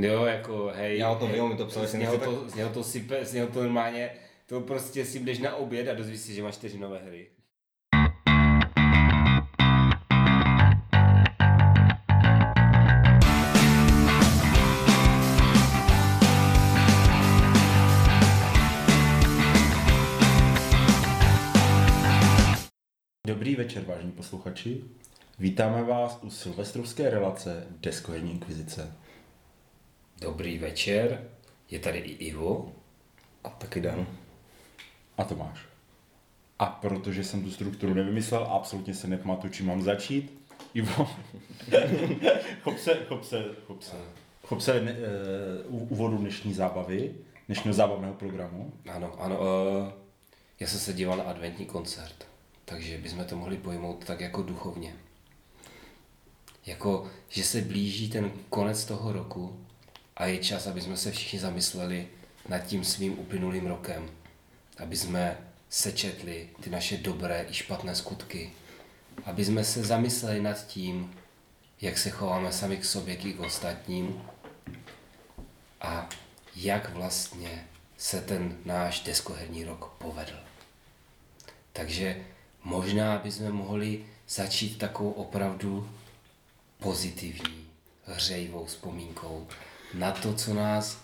Jo, jako hej. Já o tom vím, mi to psali, z něho tak- to, z něho to sype, z něho to normálně, to prostě si jdeš na oběd a dozvíš si, že máš čtyři nové hry. Dobrý večer, vážení posluchači. Vítáme vás u silvestrovské relace Deskoherní inkvizice. Dobrý večer, je tady i Ivo. A taky Dan. A Tomáš. A protože jsem tu strukturu nevymyslel, absolutně se nepamatuju, čím mám začít. Ivo, chop se, chop se, chop se. Chop se ne, uh, úvodu dnešní zábavy, dnešního zábavného programu. Ano, ano, uh, já jsem se díval na adventní koncert, takže bychom to mohli pojmout tak jako duchovně. Jako, že se blíží ten konec toho roku a je čas, aby jsme se všichni zamysleli nad tím svým uplynulým rokem. Aby jsme sečetli ty naše dobré i špatné skutky. Aby jsme se zamysleli nad tím, jak se chováme sami k sobě, k ostatním a jak vlastně se ten náš deskoherní rok povedl. Takže možná bychom mohli začít takovou opravdu pozitivní, hřejivou vzpomínkou na to, co nás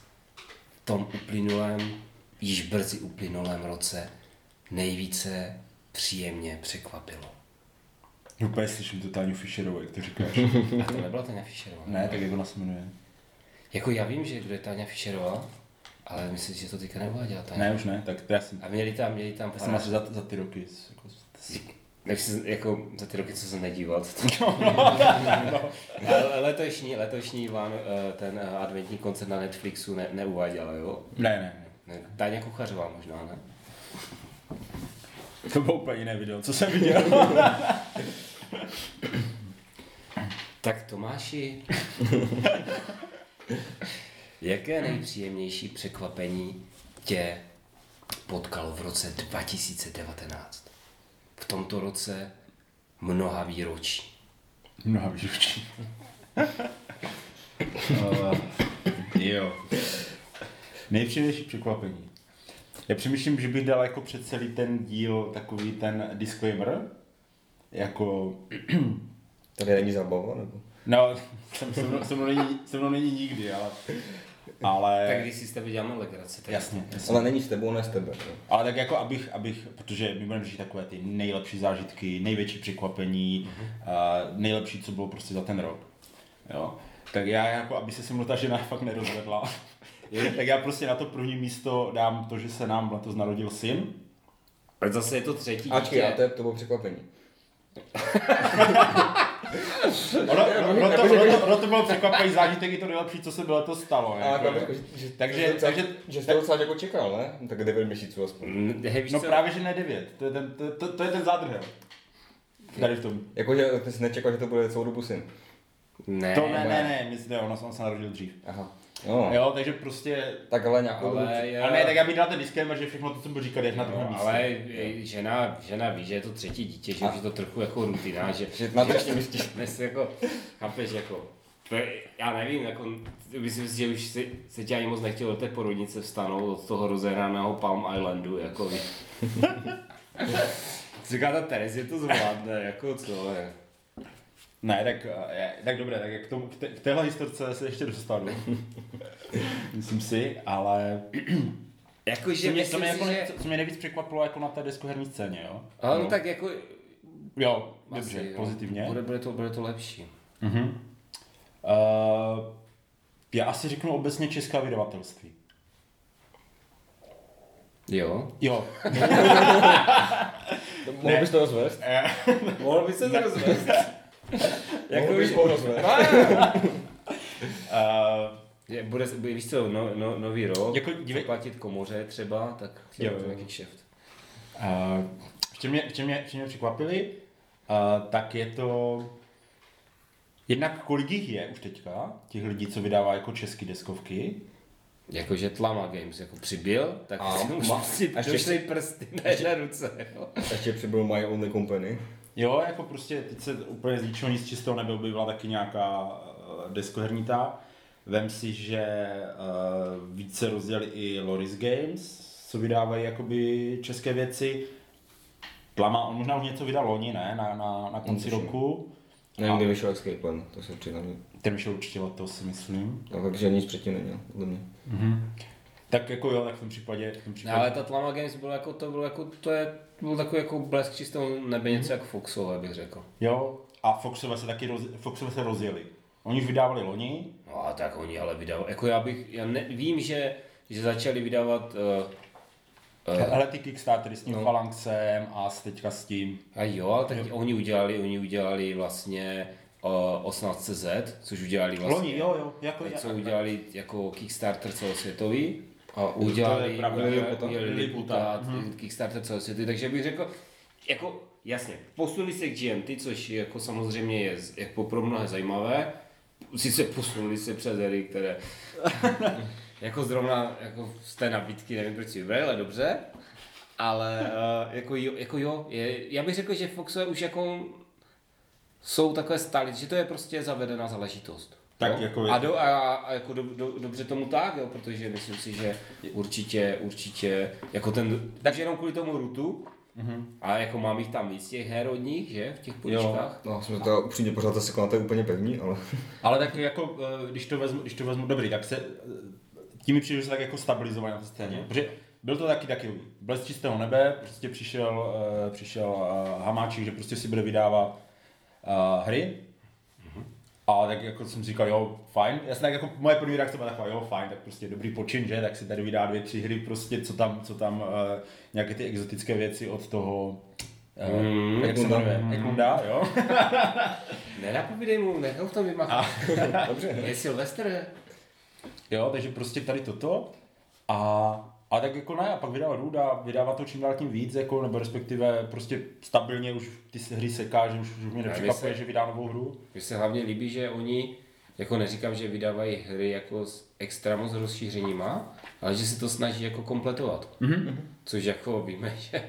v tom uplynulém, již brzy uplynulém roce nejvíce příjemně překvapilo. Úplně slyším to Táňu Fischerovou, jak to říkáš. A to nebyla Tania Fischerová. ne, tak jak ona se jmenuje. Jako já vím, že kdo je Tania Fischerová, ale myslím, že to teďka neuváděla Tania. Ne, už ne, tak to já jsem, A měli tam, měli tam já jsem asi za, za ty roky. Jako, Jak se, jako za ty roky, co jsem nedíval. Ale letošní, letošní vám eh, ten eh, adventní koncert na Netflixu ne, neuváděla, jo? ne, ne, ne. Táňa Kuchařová možná, ne? To bylo úplně jiné video, co jsem viděl. Tak Tomáši, jaké nejpříjemnější překvapení tě potkalo v roce 2019? V tomto roce mnoha výročí. Mnoha výročí. uh, jo. Nejpříjemnější překvapení. Já přemýšlím, že bych dal jako před celý ten díl takový ten disclaimer. Jako, Tady není zábava, nebo? no, se mnou, se mnou, není, se mnou není nikdy, ale, ale, Tak když si s tebe děláme legraci, tak jasně, jasně. Ale není s tebou, ne s tebe. No. Ale tak jako abych, abych, protože my budeme řešit takové ty nejlepší zážitky, největší překvapení, uh, nejlepší, co bylo prostě za ten rok. Jo. Tak já jako, aby se se mnou ta žena fakt nerozvedla, tak já prostě na to první místo dám to, že se nám letos narodil syn. Ale zase je to třetí Ačkej, dítě. a to, je, to bylo překvapení. Ono, ono, to, ono, to, ono to bylo překvapení zážitek, i to nejlepší, co se bylo to stalo. A Jako, jako, že, že, Takže- že, docela, takže- že jsi to docela jako čekal, ne? Tak 9 měsíců aspoň. Mm, Hej, no co? právě, že ne devět, to je ten, to, to, to je ten zádrhel. Tady v tom. Jako, že jsi nečekal, že to bude celou dobu syn. Ne, To ne, moje. ne, ne, myslím, že ono se narodil dřív. Aha. No. Jo, takže prostě Tak ale nějakou ale, jo, Ale ne, tak já bych dal ten disclaimer, že všechno to, co budu říkat, je na druhém no, místě. ale ej, žena, žena ví, že je to třetí dítě, že už je to trochu jako rutina, že, Že na třetím místě. dnes jako, chápeš, jako, to je, já nevím, jako, myslím si, že už se, se tě ani moc nechtělo do té porodnice vstanout od toho rozehraného Palm Islandu, jako. Říká ta Terezie to zvládne, jako co je. Ne, tak, eh, tak dobré, tak k, tomu, k, té, k téhle historce se ještě dostanu. Myslím si, ale Jakože co mě, myslím co, mě jako, že... co, mě nejvíc překvapilo jako na té deskoherní scéně, jo? Ale no tak jako... Jo, dobře, asi, jo. pozitivně. Bude, bude, to, bude to lepší. Uh, já asi řeknu obecně česká vydavatelství. Jo. Jo. Mohl bys to rozvést? Mohl by se to rozvést. Mohl bys? Uh, Je, bude, bude, víš co, no, no, nový rok, Jako, jako, dívej- platit komoře třeba, tak Jo, jo, nějaký kšeft. uh, v čem mě, v čem mě, v čem mě překvapili, uh, tak je to jednak kolik jich je už teďka, těch lidí, co vydává jako české deskovky. Jakože Tlama Games jako přibyl, tak A si už ma- a došly prsty na jedné ruce. Jo. Ještě přibyl My Only Company. Jo, jako prostě teď se úplně z ničeho nic čistého nebyl, by byla taky nějaká uh, deskoherní ta. vem si, že uh, více rozdělili i Loris Games, co vydávají jakoby české věci. Plama, on možná už něco vydal loni, ne, na, na, na konci Tuším. roku. Nevím, kdy vyšel Escape Plan, to se přiznám. Ten vyšel určitě letos, si myslím. No, takže nic předtím neměl, podle mě. Tak jako jo, tak v tom případě, v tom No, případě ale ta Tlama Games bylo jako, to bylo jako, to je, to byl takový jako blesk čistou nebe, něco jako Foxové bych řekl. Jo, a Foxové se taky roz, Foxové se rozjeli. Oni už vydávali loni, No a tak oni ale vydávali, jako já bych, já ne, vím, že, že začali vydávat, uh, uh, hele ty Kickstartery s tím No. Phalanxem a s teďka s tím. a jo, ale tak oni udělali, oni udělali vlastně uh, 18CZ, což udělali vlastně, Loni, jo, jo, jako co udělali jako Kickstarter celosvětový. A udělali, udělali, udělali Lilliputát, Lilliputát, Kickstarter celosvětový, takže bych řekl, jako jasně, posunuli se k GMT, což jako samozřejmě je jako pro mnohé zajímavé, sice posunuli se přes hry, které jako zrovna jako z té nabídky nevím proč si vybrali, ale dobře, ale uh, jako jo, jako jo je, já bych řekl, že Foxové už jako jsou takové stále, že to je prostě zavedená záležitost. Tak jo? jako- a, do, a, a jako do, do, dobře tomu tak, jo, protože myslím si, že určitě, určitě, jako ten, takže jenom kvůli tomu rutu, mm-hmm. a jako mám jich tam víc těch her od nich, že, v těch poličkách. No, jsme to upřímně pořád zase konáte úplně pevní, ale... Ale tak jako, eh, když to vezmu, když to vezmu dobrý, tak se, eh, tím mi přijde, že se tak jako stabilizovali na té scéně. Protože byl to taky taky blesk čistého nebe, prostě přišel, uh, přišel Hamáček, že prostě si bude vydávat uh, hry. A tak jako jsem říkal, jo, fajn. Já jsem tak jako, moje první reakce byla taková, jo, fajn, tak prostě dobrý počin, že, tak si tady vydá dvě, tři hry, prostě, co tam, co tam, uh, nějaké ty exotické věci od toho, uh, Mm, jak se jmenuje, Eklunda, jo. Nenapovídej mu, nechal v tom vymachat. Dobře. Je Silvestr. Jo, takže prostě tady toto. A, a tak jako ne, a pak vydává Ruda, vydává to čím dál tím víc, jako, nebo respektive prostě stabilně už ty hry seká, že už, už mě nepřekvapuje, že vydá novou hru. Mně se hlavně líbí, že oni, jako neříkám, že vydávají hry jako s extra moc rozšířeníma, ale že si to snaží jako kompletovat. Mm-hmm. Což jako víme, že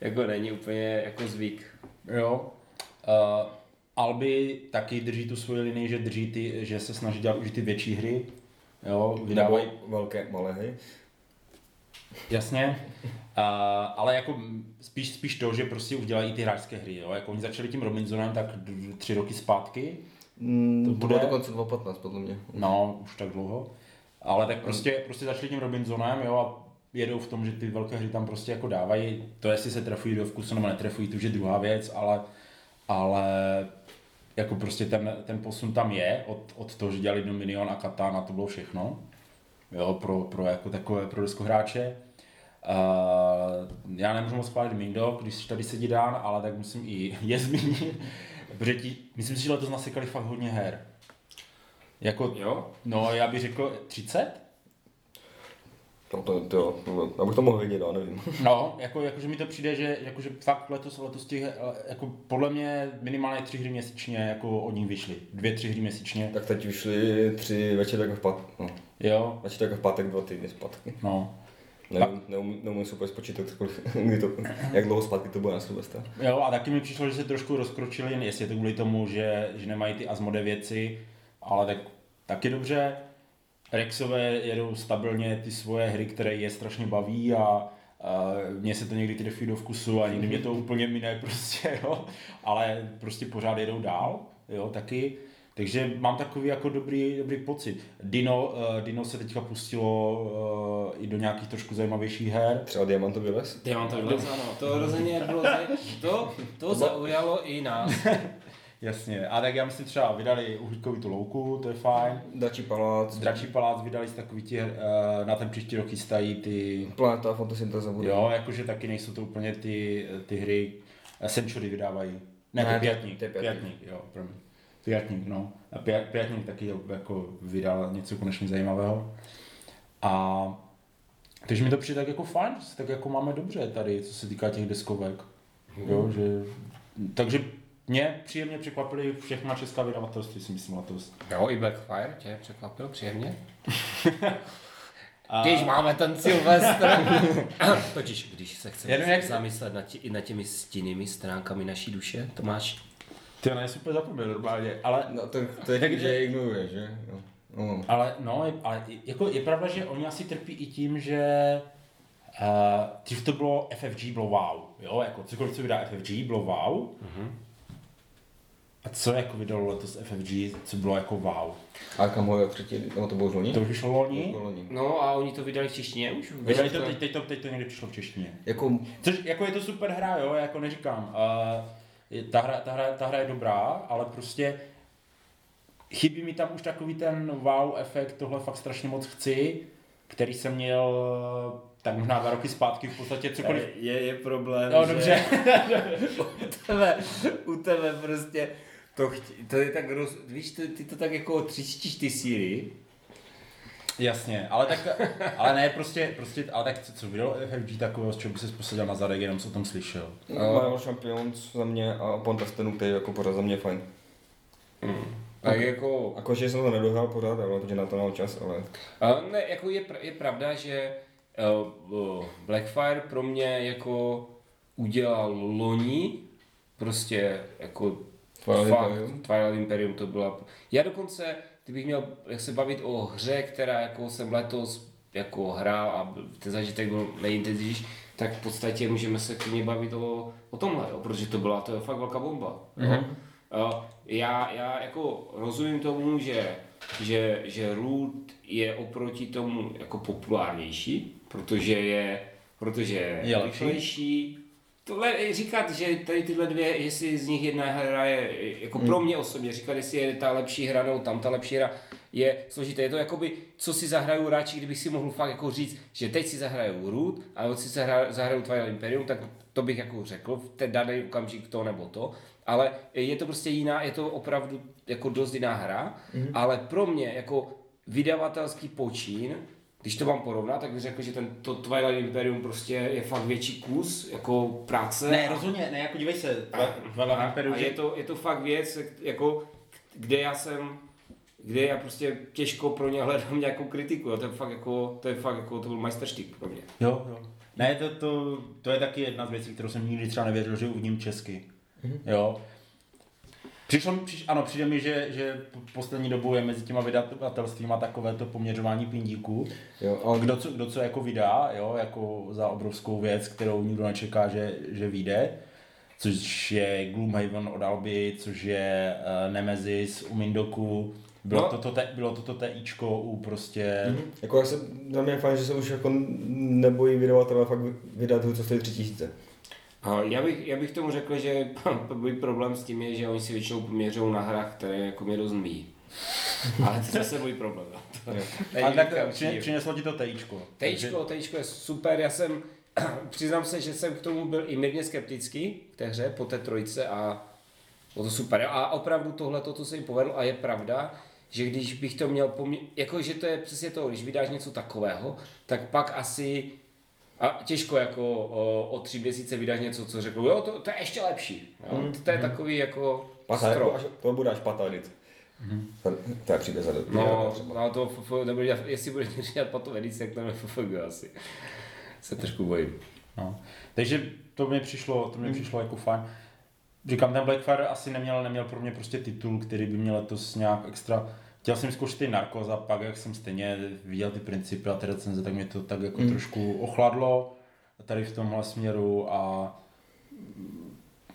jako není úplně jako zvyk. Jo. Uh, Alby taky drží tu svoji linii, že drží ty, že se snaží dělat už ty větší hry. Jo, vydávají, velké, malé hry. Jasně. Uh, ale jako spíš, spíš to, že prostě už dělají ty hráčské hry. Jo. Jako oni začali tím Robinsonem tak tři roky zpátky. Mm, To bude- dokonce 2015, podle mě. No, už tak dlouho. Ale tak prostě, prostě začali tím Robinsonem, jo, a jedou v tom, že ty velké hry tam prostě jako dávají. To, jestli se trefují do vkusu nebo netrefují, to už je druhá věc, ale, ale jako prostě ten, ten posun tam je od, od toho, že dělali Dominion a Katana, to bylo všechno. Jo, pro, pro jako takové, pro deskohráče. Uh, já nemůžu moc chválit Mindo, když tady sedí Dán, ale tak musím i je zmínit, protože ti, myslím si, že letos nasekali fakt hodně her. Jako, Jo? no já bych řekl 30? No to, to jo, no, abych to mohl vědět, já nevím. No, jako, jako, že mi to přijde, že jako, že fakt letos, letos těch, jako podle mě minimálně tři hry měsíčně jako od nich vyšly. Dvě, tři hry měsíčně. Tak teď vyšly tři večer jako v pátek, no. Jo, Večer jako v pátek, dva týdny zpátky. no. Nevím, neumím, neumím super spočítat, kdy to, jak dlouho zpátky to bude na Silvestra. Jo, a taky mi přišlo, že se trošku rozkročili, jestli je to kvůli tomu, že, že nemají ty Asmode věci, ale tak taky dobře. Rexové jedou stabilně ty svoje hry, které je strašně baví a, a mně se to někdy trefí do vkusu a někdy mě to úplně mine prostě, jo. Ale prostě pořád jedou dál, jo, taky. Takže mám takový jako dobrý, dobrý pocit. Dino, uh, Dino se teďka pustilo uh, i do nějakých trošku zajímavějších her. Třeba Diamantový les. Diamantový les, ano. To rozhodně bylo, zaj- to, to zaujalo i nás. Jasně, a tak já myslím třeba vydali uhlíkový tu louku, to je fajn. Dačí palác, Dračí palác vydali si takový ti, uh, na ten příští rok chystají ty, Planeta, fotosyntéza bude. jo, jakože taky nejsou to úplně ty, ty hry, Century vydávají. Ne, Ne, to pětník, to je pětník. Pětník. jo, promiň. Pětník, no. A pě, pětník taky jako vydal něco konečně zajímavého. A takže mi to přijde tak jako fajn, že se tak jako máme dobře tady, co se týká těch deskovek. Jo, že, takže mě příjemně překvapily všechna česká vydavatelství, si myslím letos. Jo, i Blackfire tě překvapil příjemně. A- Když máme ten Silvestr. Totiž, když se chceme Jenom jak- zamyslet nad, tě, i nad těmi stinnými stránkami naší duše, Tomáš, Ty na super zapomněl normálně, ale No to, to je taky, že je ignoruje, že? Jo. No. Ale no, je, ale jako je pravda, že oni asi trpí i tím, že uh, dřív to bylo FFG, bylo wow, jo, jako cokoliv, co vydá FFG, bylo wow. A co jako vydalo letos FFG, co bylo jako wow? A kam ho třetí, no to bylo už loni? To už vyšlo loni. No a oni to vydali v češtině už? Vydali to, teď, teď, to, teď to někdy přišlo v češtině. Jako, Což jako je to super hra, jo, jako neříkám. Uh, je- ta, hra, ta, hra, ta hra je dobrá, ale prostě chybí mi tam už takový ten wow efekt, tohle fakt strašně moc chci, který jsem měl tak možná dva roky zpátky v podstatě cokoliv. Je, je problém, No že dobře, u tebe, u tebe prostě to, chtě, to je tak roz, víš, ty, ty to tak jako tříštíš ty síry. Jasně, ale tak, ale ne, prostě, prostě ale tak co, co vydalo FFG takového, z čeho by se posadil na zadek, jenom jsem o tom slyšel. Marvel Champions za mě a Pontastenu, který je jako pořád za mě fajn. Tak jako, Jakože jsem to nedohrál pořád, ale protože na to mám čas, ale... a ne, jako je, pr- je pravda, že uh, uh, Blackfire pro mě jako udělal loni prostě jako Twilight fakt, Imperium. Twilight Imperium to byla... Já dokonce, kdybych měl jak se bavit o hře, která jako jsem letos jako hrál a ten zažitek byl nejintenzivnější, tak v podstatě můžeme se klidně bavit o, o tomhle, jo, protože to byla to je fakt velká bomba. Mm-hmm. Já, já jako rozumím tomu, že, že, že Root je oproti tomu jako populárnější, protože je, protože je, rychlejší. Tohle říkat, že tady tyhle dvě, jestli z nich jedna hra je, jako pro mě osobně, říkat, jestli je ta lepší hra nebo tam ta lepší hra, je složité. Je to jakoby, co si zahraju radši, kdybych si mohl fakt jako říct, že teď si zahraju Root a teď si zahra- zahraju Twilight Imperium, tak to bych jako řekl v ten daný okamžik to nebo to. Ale je to prostě jiná, je to opravdu jako dost jiná hra, mm-hmm. ale pro mě jako vydavatelský počín, když to mám porovnat, tak bych řekl, že ten to Twilight Imperium prostě je fakt větší kus jako práce. Ne, rozhodně, ne, jako dívej se, a, Twilight Imperium, a je, to, je to fakt věc, jako, kde já jsem, kde já prostě těžko pro ně hledám nějakou kritiku, jo. to je fakt jako, to je fakt jako, to byl majsterštyk pro mě. Jo, jo. Ne, to, to, to je taky jedna z věcí, kterou jsem nikdy třeba nevěřil, že uvidím česky. Jo. Přišlo, přiš, ano, přijde mi, že, že po- poslední dobou je mezi těma vydavatelstvíma takové to poměřování pindíků. Jo, ale Kdo co, kdo co jako vydá, jo, jako za obrovskou věc, kterou nikdo nečeká, že, že vyjde. Což je Gloomhaven od Alby, což je uh, Nemesis u Mindoku. Bylo, No. toto, te, bylo toto TIčko u prostě... Mm-hmm. Jako já se, za mě je fajn, že se už jako nebojí vydavatelé fakt vydat hru, co stojí tři tisíce. A já bych, já bych tomu řekl, že můj problém s tím je, že oni si většinou poměřují na hrách, které jako mě míjí. Ale to je zase můj problém. Ale tak přineslo ti to TIčko. Tejíčko, tejíčko je super, já jsem, přiznám se, že jsem k tomu byl i mírně skeptický v té hře po té trojce a bylo to super. A opravdu tohle, to, co se jim povedlo a je pravda, že když bych to měl pomě- jako že to je přesně to, když vydáš něco takového, tak pak asi a těžko jako o, o tři měsíce vydáš něco, co řekl, jo, to, to je ještě lepší. Jo? Mm, To je takový jako Pata, strop. až, to bude až pata edit. To je příběh za No, no to FF, nebude dělat, jestli bude dělat potom edici, tak to je FFG asi. Se trošku bojím. No. Takže to mi přišlo, to mi přišlo jako fajn. Říkám, ten Blackfire asi neměl, neměl pro mě prostě titul, který by měl letos nějak extra. Chtěl jsem zkoušet ty Narcos a pak, jak jsem stejně viděl ty principy a ty recenze, tak mě to tak jako mm. trošku ochladlo tady v tomhle směru a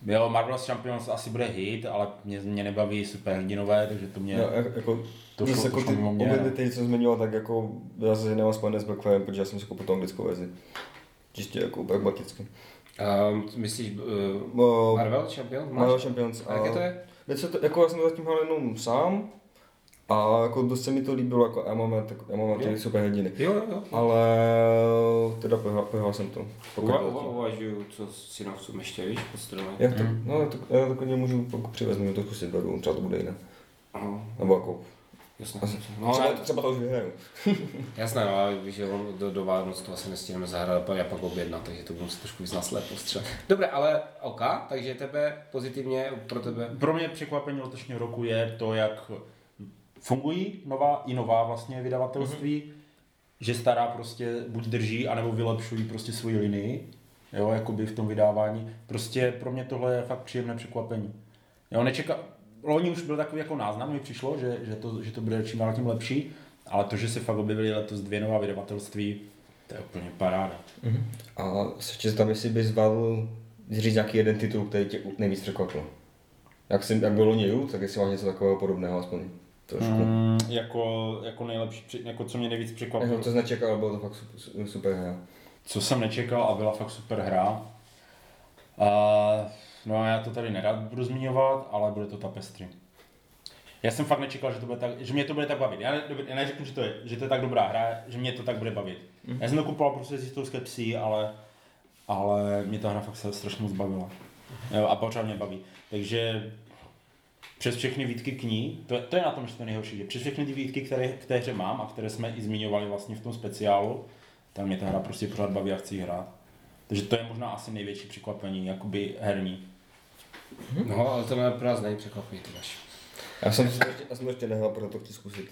jo, Marvel's Champions asi bude hit, ale mě, mě nebaví superhrdinové, takže to mě... No, jak- jako, To šlo- jako to šlo ty obě ty, co zmiňoval, tak jako já se nemám spojené s Blackfirem, protože já jsem si koupil tu anglickou verzi. Čistě jako pragmaticky. Um, myslíš uh, Marvel Champion? Máš? Marvel Champions. A jaké to je? Víš co, to, jako já jsem to zatím hrál jenom sám, a jako dost se mi to líbilo, jako já mám, tak, já mám ty Jo. super hrdiny. Jo, jo, jo. Ale teda pohrál jsem to. Uvažuju, co si na vstup ještě, víš, po stromě. Jak to, Mm. no, to, já to klidně můžu pokud přivezmu, to zkusit beru, třeba to bude jiné. Aha, Nebo jako, jasně. asi, No, třeba, ale, třeba to už vyhraju. jasné, no, ale víš, že on do, do Vánoc to asi nestihneme zahrát, já pak objednat, takže to budu muset trošku víc naslepo střel. Dobré, ale OK, takže tebe pozitivně, pro tebe. Pro mě překvapení letošního roku je to, jak fungují nová i nová vlastně vydavatelství, mm-hmm. že stará prostě buď drží, anebo vylepšují prostě svoji linii, jo, jakoby v tom vydávání. Prostě pro mě tohle je fakt příjemné překvapení. Jo, nečeka, loni už byl takový jako náznam, mi přišlo, že, že, to, že to bude čím dál tím lepší, ale to, že se fakt objevili letos dvě nová vydavatelství, to je úplně paráda. A ještě se tam, jestli bys zvládl říct nějaký jeden titul, který tě nejvíc překvapil. Jak, jsi, jak bylo loni tak jestli máš něco takového podobného aspoň trošku. Mm. Jako, jako nejlepší, jako co mě nejvíc překvapilo. Jako, to jsi nečekal, bylo to fakt super, super hra. Co jsem nečekal a byla fakt super hra. A, no já to tady nerad budu zmiňovat, ale bude to Tapestry. Já jsem fakt nečekal, že, to bude tak, že mě to bude tak bavit. Já, ne, já neřeknu, že to, je, že to je tak dobrá hra, že mě to tak bude bavit. Mm. Já jsem to kupoval prostě z jistou skepsí, ale, ale mě ta hra fakt se strašně moc bavila. Jo, a pořád mě baví. Takže přes všechny výtky k ní, to, to je na tom ještě to nejhorší, že přes všechny ty výtky, které k té hře mám a které jsme i zmiňovali vlastně v tom speciálu, tak mě ta hra prostě pořád baví a chci hrát. Takže to je možná asi největší překvapení, jakoby herní. No, ale to mě pro nás není překvapivý, ty máš. Já jsem, si to ještě, já jsem to ještě nehrál, proto to chci zkusit.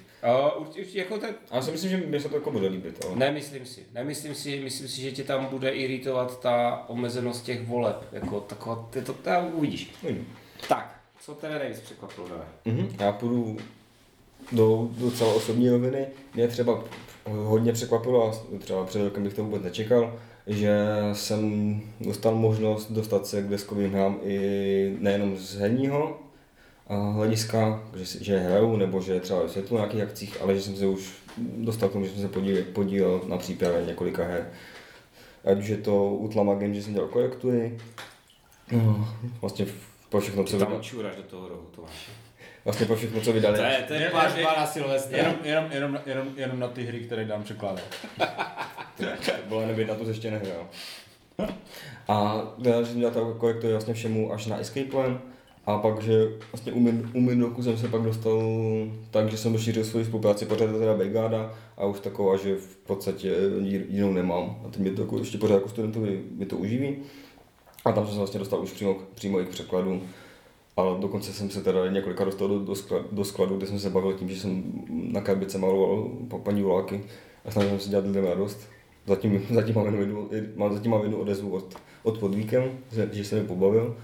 Uh, určitě, jako tak, A já si myslím, že mi se to jako bude líbit. Ale... nemyslím si, nemyslím si, myslím si, že tě tam bude iritovat ta omezenost těch voleb, jako taková, ty to, to uvidíš. Uvidím. Tak, co tebe nejvíc překvapilo? Mhm. Já půjdu do docela osobní roviny. Mě třeba hodně překvapilo, a třeba před rokem bych to vůbec nečekal, že jsem dostal možnost dostat se k deskovým hrám i nejenom z herního hlediska, že, že hraju, nebo že třeba vysvětlu na nějakých akcích, ale že jsem se už dostal k tomu, že jsem se podílel, podílel na přípravě několika her. Ať už je to Utlama Game, že jsem dělal korektury, no, vlastně po všechno, co Ty tam čuraš do toho rohu, Tomáš. vlastně po všechno, co vydali. To je, to je Je- pár je- dva na Silvestra. Jenom, jenom, jenom, jenom, jenom na ty hry, které dám překládat. Byla nebyt na to ještě nehrál. A že jsem dělal tak korektory vlastně všemu až na Escape Plan. A pak, že vlastně u, min, u min roku jsem se pak dostal tak, že jsem rozšířil svoji spolupráci, pořád je to teda brigáda a už taková, že v podstatě ji- jinou nemám. A teď mi to jako, ještě pořád jako studentovi mi to uživí. A tam jsem se vlastně dostal už přímo, přímo i k překladu. A dokonce jsem se teda několika dostal do, do, skladu, do skladu, kde jsem se bavil tím, že jsem na krabice maloval pa- paní voláky a snažil jsem se dělat lidem radost. Zatím, zatím, mám jednu, mám, zatím mám jednu odezvu od, od podvíkem, že, že jsem mi pobavil.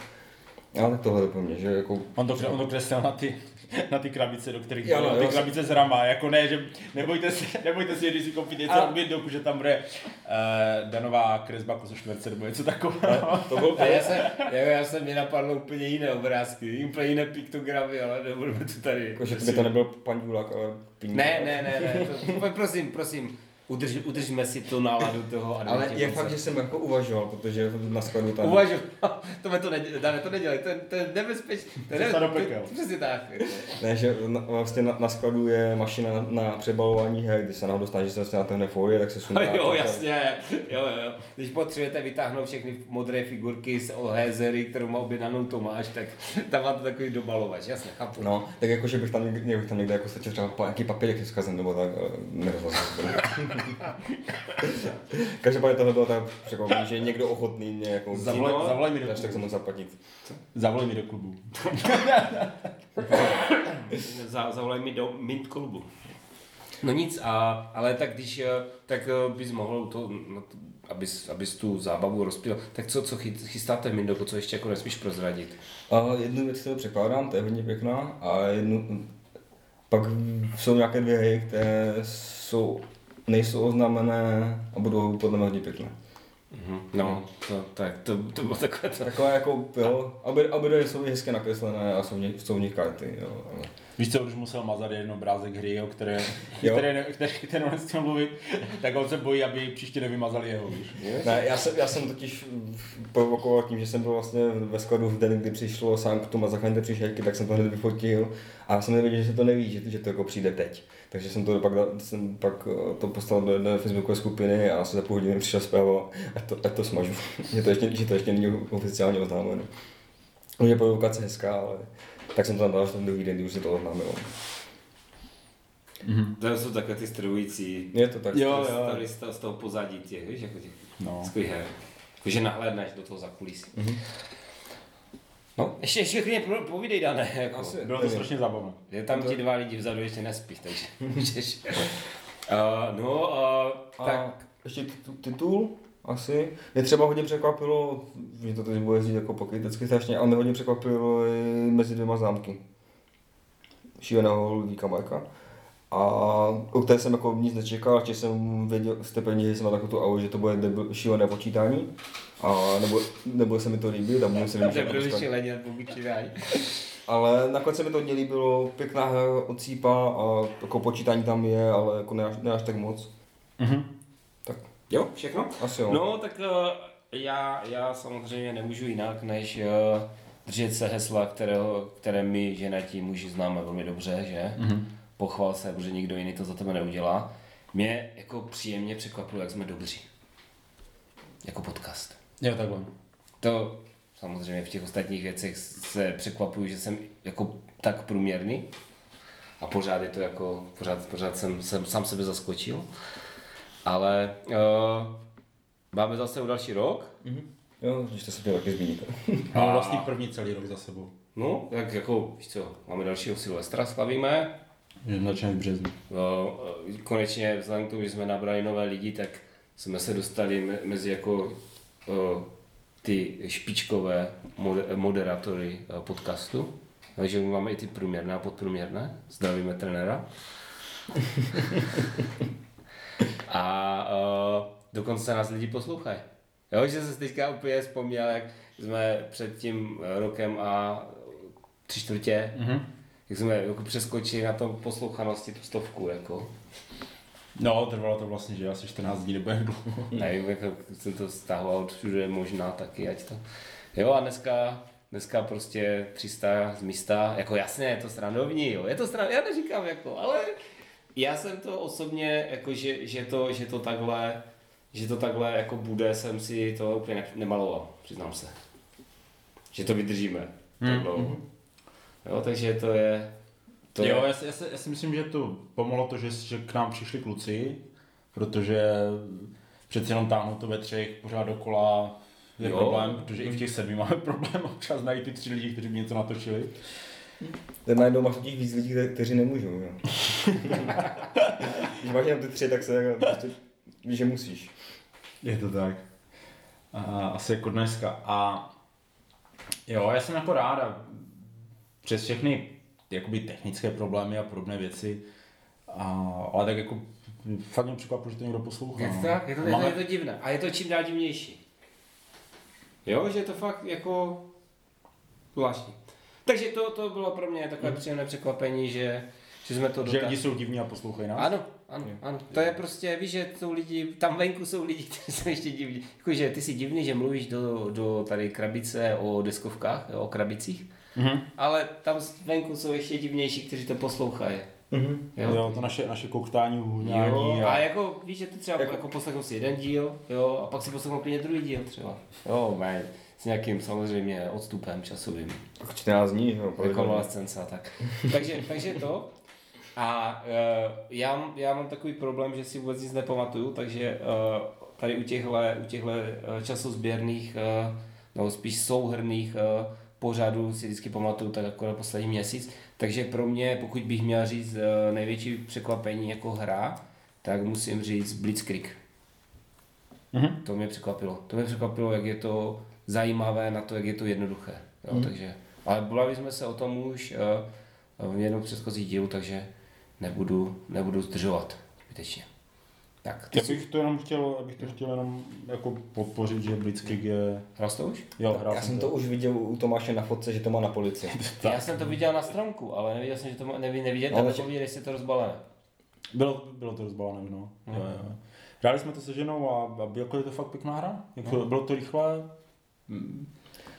Ale tohle je pro mě, že jako... On to, on to kreslil na ty, na ty krabice, do kterých Jo, jo, no, ty jo. krabice s hrama, jako ne, že nebojte se, nebojte se, když si koupíte něco A- od že tam bude uh, danová kresba kozo čtverce nebo něco takového. To byl A já jsem, já, já jsem mě napadlo úplně jiné obrázky, úplně jiné piktogramy, ale nebudeme to tady. jako, že to by to nebyl paní Vulák, ale. Ne, ne, ne, ne, to, prosím, prosím, udrž, udržme si tu náladu toho Ale adventního je fakt, že jsem jako uvažoval, protože na skladu tam... Uvažuji, to mě to nedělej, Dane, to nedělej, to, je- to je nebezpečné. To je do pekel. Přesně tak. jako. Ne, že na, vlastně na, na, skladu je mašina na, na přebalování her, když se náhodou snaží se vlastně na téhle folie, tak se sundá. Ale jo, a- jasně, jo, jo, jo. Když potřebujete vytáhnout všechny modré figurky z Ohezery, kterou má objednanou Tomáš, tak tam máte takový dobalovač, jasně, chápu. No, tak jako, že bych tam někde, bych tam někde jako stačil třeba nějaký papírek je zkazen, nebo tak, ale nerozhodl se. Každopádně tohle bylo tak překvapení, že je někdo ochotný mě jako Zavolej, No, zavolej mi do tak se klubu. mu zaplatit. Zavolej mi do klubu. Za, zavolej mi do Mint klubu. No nic, a, ale tak když, eh, tak eh, bys mohl to, no, to abys, abys tu zábavu rozpil, tak co, co chy- chystáte Mindoko, co ještě jako nesmíš prozradit? A jednu věc, kterou překládám, to je hodně pěkná, a jednu, pak jsou nějaké dvě hry, které jsou, nejsou oznámené a budou podle mě hodně pěkné. Mhm. No, to, tak to, to bylo takové to. Takové jako, jo, aby, aby jsou hezky nakreslené a jsou v nich, jsou v nich karty, jo. ale- Víš co, už musel mazat jeden obrázek hry, o které, Jo. které, které, které nechtěl mluvit, tak on se bojí, aby příště nevymazali jeho, víš. Ne, já jsem, já jsem totiž provokoval tím, že jsem byl vlastně ve skladu v den, kdy přišlo Sanctum a zachraňte příšerky, tak jsem to hned vyfotil a já jsem nevěděl, že se to neví, že, že to jako přijde teď. Takže jsem to pak, dal- jsem pak eh, to poslal do jedné facebookové skupiny a asi za půl hodiny přišla zpráva, ať to, ať to smažu, že, to ještě, že to ještě není oficiálně oznámeno. Už je provokace hezká, ale tak jsem to tam dal až ten druhý den, kdy už se to oznámilo. To jsou takové ty strhující Je to tak. Jo, jo. z toho, z toho pozadí těch, víš, jako těch No. skvělé. Jakože nahlédneš do toho zakulisí. No. Ještě, ještě klidně povídej, Dané. Jako. Asi. Bylo to strašně zábavné. Je tam ti dva lidi vzadu ještě nespí, takže můžeš. Uh, no, uh, A tak ještě titul, asi. Mě třeba hodně překvapilo, že to teď bude znít jako pokrytecky strašně, ale mě hodně překvapilo i mezi dvěma zámky. šíleného Ludvíka Majka. A o které jsem jako nic nečekal, že jsem věděl té pevně, že jsem na takovou tu aulu, že to bude debil, šílené počítání. A nebo, nebo se mi to líbí, a můžu se otázka. šíleně počítají. Ale nakonec se mi to hodně líbilo, pěkná hra od Cípa a jako počítání tam je, ale jako ne až, ne až tak moc. Mhm. Tak Jo, všechno? asi jo. No, tak uh, já, já samozřejmě nemůžu jinak, než uh, držet se hesla, kterého, které my, ženatí muži, známe velmi dobře, že? Mhm. Pochval se, protože nikdo jiný to za tebe neudělá. Mě jako příjemně překvapilo, jak jsme dobří. Jako podcast. Jo, takhle. To samozřejmě v těch ostatních věcech se překvapuju, že jsem jako tak průměrný. A pořád je to jako, pořád, pořád jsem, jsem sám sebe zaskočil. Ale uh, máme zase u další rok. Mhm. Jo, že to se chtěl taky zmínit. Máme vlastně první celý rok za sebou. No, tak jako, víš co, máme dalšího Silvestra, slavíme. Začneme v březnu. No, eh, konečně, vzhledem k tomu, že jsme nabrali nové lidi, tak jsme se dostali me- mezi jako eh, ty špičkové mode- moderátory eh, podcastu. Takže my máme i ty průměrné a podprůměrné. Zdravíme trenéra. a uh, dokonce nás lidi poslouchají. Jo, že se teďka úplně vzpomněl, jak jsme před tím rokem a tři čtvrtě, Mhm. Jak jsme jako přeskočili na tom poslouchanosti tu stovku, jako. No, trvalo to vlastně, že asi 14 dní nebo jak dlouho. Nevím, jako jsem to stahoval všude možná taky, ať to. Jo a dneska, dneska prostě 300 z místa, jako jasně, je to srandovní, jo, je to srandovní, já neříkám jako, ale já jsem to osobně, jako že, že, to, že to takhle, že to takhle jako bude, jsem si to úplně ne- nemaloval, přiznám se. Že to vydržíme. Hmm, Tak dlouho. Jo, takže to je, to jo, je, já si, já, si, já si myslím, že to pomohlo to, že, že k nám přišli kluci, protože přece jenom táhnout to ve třech pořád dokola je Jo. problém, protože i v těch sedmi máme problém občas najít ty tři lidi, kteří by něco natočili. Teď najednou máš těch víc lidí, kte- kteří nemůžou, jo. Když máš jenom ty tři, tak se jako prostě víš, že musíš. Je to tak. A, asi jako dneska. A jo, já jsem jako ráda přes všechny jakoby technické problémy a podobné věci. A, ale tak jako fakt mě překvapilo, že to někdo poslouchá. Je to no. tak, je to, je máme- je to divné. A je to čím dál divnější. Jo, že je to fakt jako zvláštní. Takže to, to bylo pro mě takové příjemné překvapení, že, že jsme to Že lidi jsou divní a poslouchají nás. Ano, ano, ano. To je prostě, víš, že jsou lidi, tam venku jsou lidi, kteří jsou ještě divní. Jakože ty jsi divný, že mluvíš do, do tady krabice o deskovkách, jo, o krabicích, Mhm. ale tam venku jsou ještě divnější, kteří to poslouchají. Mhm. Jo. jo, to naše, naše koktání, Jo, hůňání. a A... jako víš, že to třeba jako, jako poslechnu si jeden díl, jo, a pak si poslechnu klidně druhý díl třeba. Jo, man, s nějakým samozřejmě odstupem časovým, Tak 14 dní, jo. rekonvalescence a tak. takže, takže to. A uh, já, mám- já mám takový problém, že si vůbec nic nepamatuju, takže uh, tady u těchto, u těchto uh, časozběrných, uh, nebo spíš souhrných uh, pořadů si vždycky pamatuju tak jako na poslední měsíc. Takže pro mě, pokud bych měl říct uh, největší překvapení jako hra, tak musím říct Blitzkrieg. Mhm. To mě překvapilo. To mě překvapilo, jak je to zajímavé na to, jak je to jednoduché. Jo, Mhm. takže, ale bavili jsme se o tom už uh, v jednom předchozí dílu, takže nebudu, nebudu zdržovat zbytečně. Tak, ty Já bych to jenom chtěl, abych to chtěl jenom jako podpořit, že Blitzkrieg je... hrál jsi to už? Jo, hrál Já jsem to už viděl u Tomáše na fotce, že to má na polici. Já jsem to viděl na stromku, ale neviděl jsem, že to má, neví, neviděl, No, ale- nepovídej, jestli je to rozbalené. Bylo, bylo to rozbalené, no. Jo, jo. Hráli jsme to se ženou a, a jako je to fakt pěkná hra. Jako, No. Bylo to rychlé.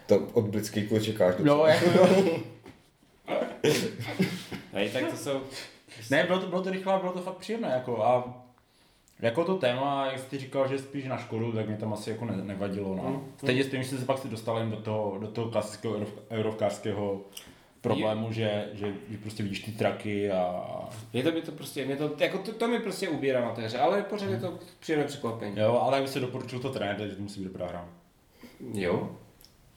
To od Blitzkriegu čekáš docela. No, jako jo. Hej, tak to jsou... ne, bylo to, bylo to rychlé a bylo to fakt příjemné. Jako, a jako to téma, jak jsi říkal, že spíš na školu, tak mě tam asi jako ne, nevadilo. No. Mm. Stejně s tím, že jsi se pak si dostal jen do toho, do toho klasického eurov- eurovkářského problému, že, že, že, prostě vidíš ty traky a Je to, mě to prostě, mě to, jako to, to mi prostě ubírá na té hře, ale pořád je to příjemné překvapení. jo, ale jak by se doporučil to trenér, takže to musí být dobrá hra. Jo.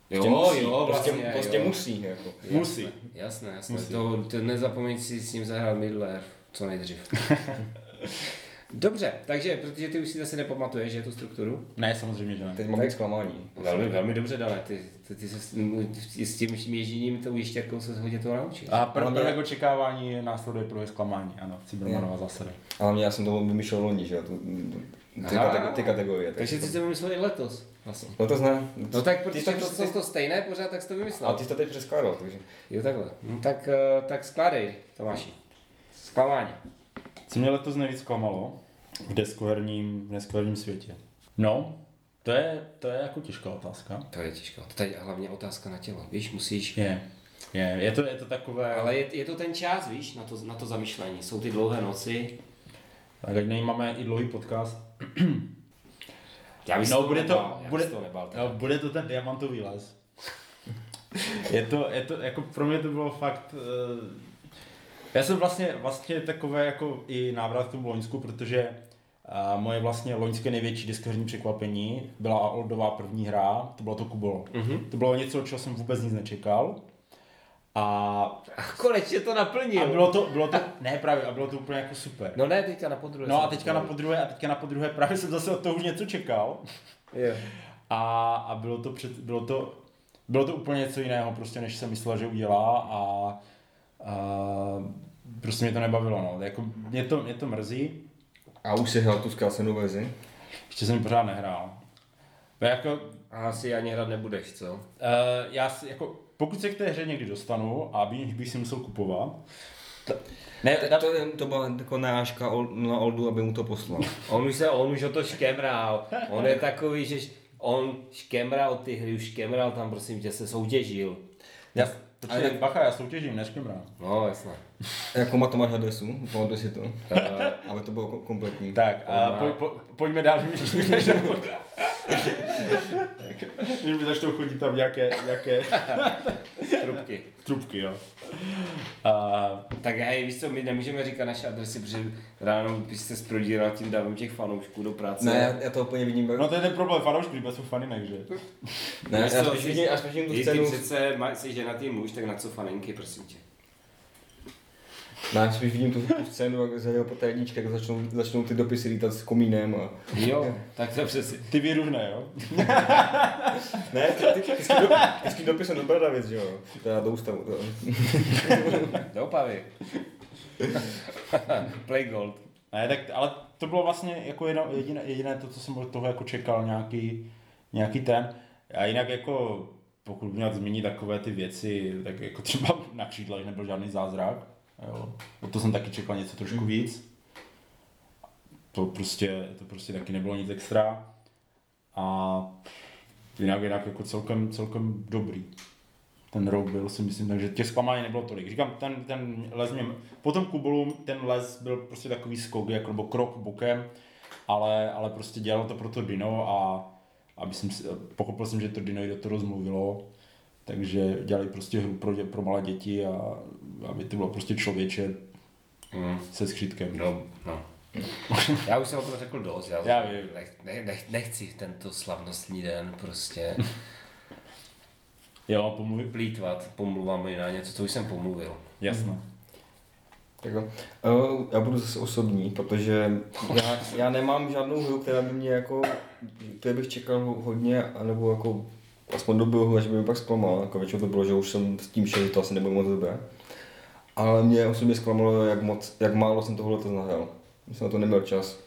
Prostě Jo, musí, jo, prostě, vlastně, prostě jo. musí. Jako. Musí. Jasné, jasné. Musí. To, to nezapomeň si s ním zahrát Middle Earth, co nejdřív. Dobře, takže, protože ty už si zase nepamatuješ, že tu strukturu. Ne, samozřejmě, že ne. Teď mám zklamání. Velmi, velmi dobře, Dané, ty, ty, ty se ty s tím ježděním, tou jištěrkou se hodně toho naučil. A pr- Ale mě- prvek očekávání následuje prvek zklamání, ano, Cibermanova zásada. Ale mě, já jsem to vymýšlel loni, že jo, tu- ty, Aha. kategor- ty kategorie. Takže ty jsi to vymyslel i letos. Vlastně. No to zná. No tak, ty protože to, to, to, to, to stejné pořád, tak jsi to vymyslel. a ty jsi to teď přeskládal, takže. Jo, takhle. No, tak, eh, tak skládej, Tomáši. Zklamání. Co mě letos nejvíc zklamalo v deskoherním, v deskoherním světě? No, to je, to je jako těžká otázka. To je těžko. To je hlavně otázka na tělo. Víš, musíš... Je, je, je to, je to takové... Ale je, je to ten čas, víš, na to, na to zamýšlení. Jsou ty dlouhé noci. Tak ať máme i dlouhý podcast. Já bych No, bude to- já bude- nebál. teda. No, bude to ten diamantový les. je to, je to, jako pro mě to bylo fakt... Já jsem vlastně, vlastně takové jako i návrat k tomu Loňsku, protože uh, moje vlastně loňské největší diskoherní překvapení byla Oldová první hra, to bylo to Kubolo. Mhm. To bylo něco, čeho jsem vůbec nic nečekal. A, A konečně to naplnil. a bylo to, bylo to, ne právě, a bylo to úplně jako super. No ne, teďka na podruhé. No a teďka na podruhé, a teďka na podruhé právě jsem zase od toho už něco čekal. Jo. A, a bylo, to před, bylo, to, bylo to úplně něco jiného, prostě, než jsem myslel, že udělá a, a prostě mě to nebavilo. No. Jako, mě, to, mě to mrzí, A už si hrál tu zkrácenou verzi? ještě jsem pořád nehrál. No, jako, A asi ani hrát nebudeš, co? uh, já si, jako, pokud se k té hře někdy dostanu a bych, bych si musel kupovat, ne, To, to, to byla jako narážka Ol- na Oldu, aby mu to poslal. On už se, on už o to škemral. On je takový, že on škemral ty hry, už škemral tam, prosím tě, se soutěžil. já, počkej, bacha, já soutěžím, neškemrám. No, jasně. Jako má to máš adresu, pamatuj si to. Eh, Aby to bylo ko- kompletní. Tak, a po, po, pojďme dál, když mi začnou když mi začnou chodit tam nějaké, nějaké trubky. trubky, jo. A, Tak hej, víš co, my nemůžeme říkat naše adresy, protože ráno byste sprodíral tím davem těch fanoušků do práce. Ne, já, já to úplně vidím. no to je ten problém, fanoušky, bez jsou faninek, že? ne, já spíš vidím, spíš vidím tu Ty, ty scénu, přece jsi ženatý muž, tak na co faninky, prosím tě. Ne, já spíš vidím tu, tu scénu, jak zahrál po té jedničce, jak začnou, začnou ty dopisy lítat s komínem a... Jo, tak to přesně. Ty výružné, jo? Ne, ty, ty, ty, ty, ty dopisem do Bradavic, jo? Teda do ústavu, to. Do Opavy. Play gold. Ne, tak, ale to bylo vlastně jako jedno, jediné, jediné to, co jsem od toho jako čekal, nějaký, nějaký ten. A jinak jako, pokud měl zmínit takové ty věci, tak jako třeba na křídlech nebyl žádný zázrak. Jo. To jsem taky čekal něco trošku víc. To prostě, to prostě taky nebylo nic extra. A jinak, jinak jako celkem, celkem dobrý. Ten rok byl si myslím, takže těch zklamání nebylo tolik. Říkám, ten, ten les mě, po tom Kubolu ten les byl prostě takový skok, jako, nebo krok bokem, ale, ale prostě dělal to pro to Dino a aby jsem si, pochopil jsem, že to Dino i do toho rozmluvilo, takže dělali prostě hru pro, dě, pro malé děti a aby to bylo prostě člověče Mm. se skřítkem. No, no. Já už jsem o tom řekl dost, já, Já vím. nech, ne, nech, nechci tento slavnostní den prostě Jo, pomluví, plítvat pomluvami na něco, co už jsem pomluvil. jasno. Tak jo. Uh, já budu zase osobní, protože já, já nemám žádnou hru, která by mě jako, které bych čekal hodně, anebo jako aspoň dobil hru, až by mě pak zklamala. Jako většinou to bylo, že už jsem s tím šel, že to asi nebude moc dobré. Ale mě osobně zklamalo, jak, moc, jak málo jsem tohle to nahrál. Jsem na to neměl čas.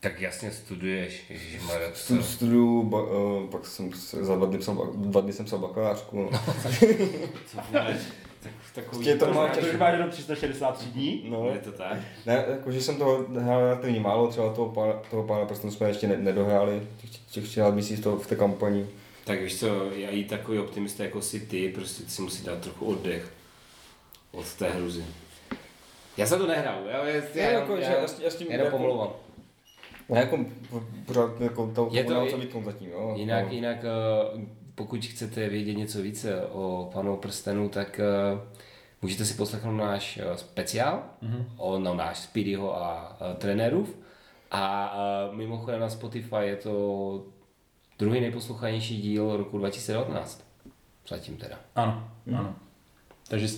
Tak jasně studuješ, ježišmarja, co? Jsem studiu, ba, uh, pak jsem se, za dva dny, psal, dva dny jsem psal bakalářku. No. co vůbec? Tak, takový, to má To těž- už máš jenom 363 dní? no. Je to tak? Ne, jakože jsem toho hrál relativně málo, třeba toho pána, toho pána prstenu jsme ještě ne, nedohráli, těch, těch 13 měsíců to v té kampani. Tak víš co, já i takový optimista jako si ty, prostě si musí dát trochu oddech od té hruzy. Já jsem to nehrál, já, já, Ne, já, jako, já, že já s- já s tím jenom jako- pomlouvám. Ne, jako pořád jako to, Je to, i- zatím, jo. Jinak, no. jinak eh, pokud chcete vědět něco více o panu prstenu, tak eh, můžete si poslechnout náš eh, speciál mm-hmm. o no, náš Speedyho a uh, trenérův. A uh, mimochodem na Spotify je to druhý nejposlouchanější díl roku 2019. Zatím teda. Ano, ano. Takže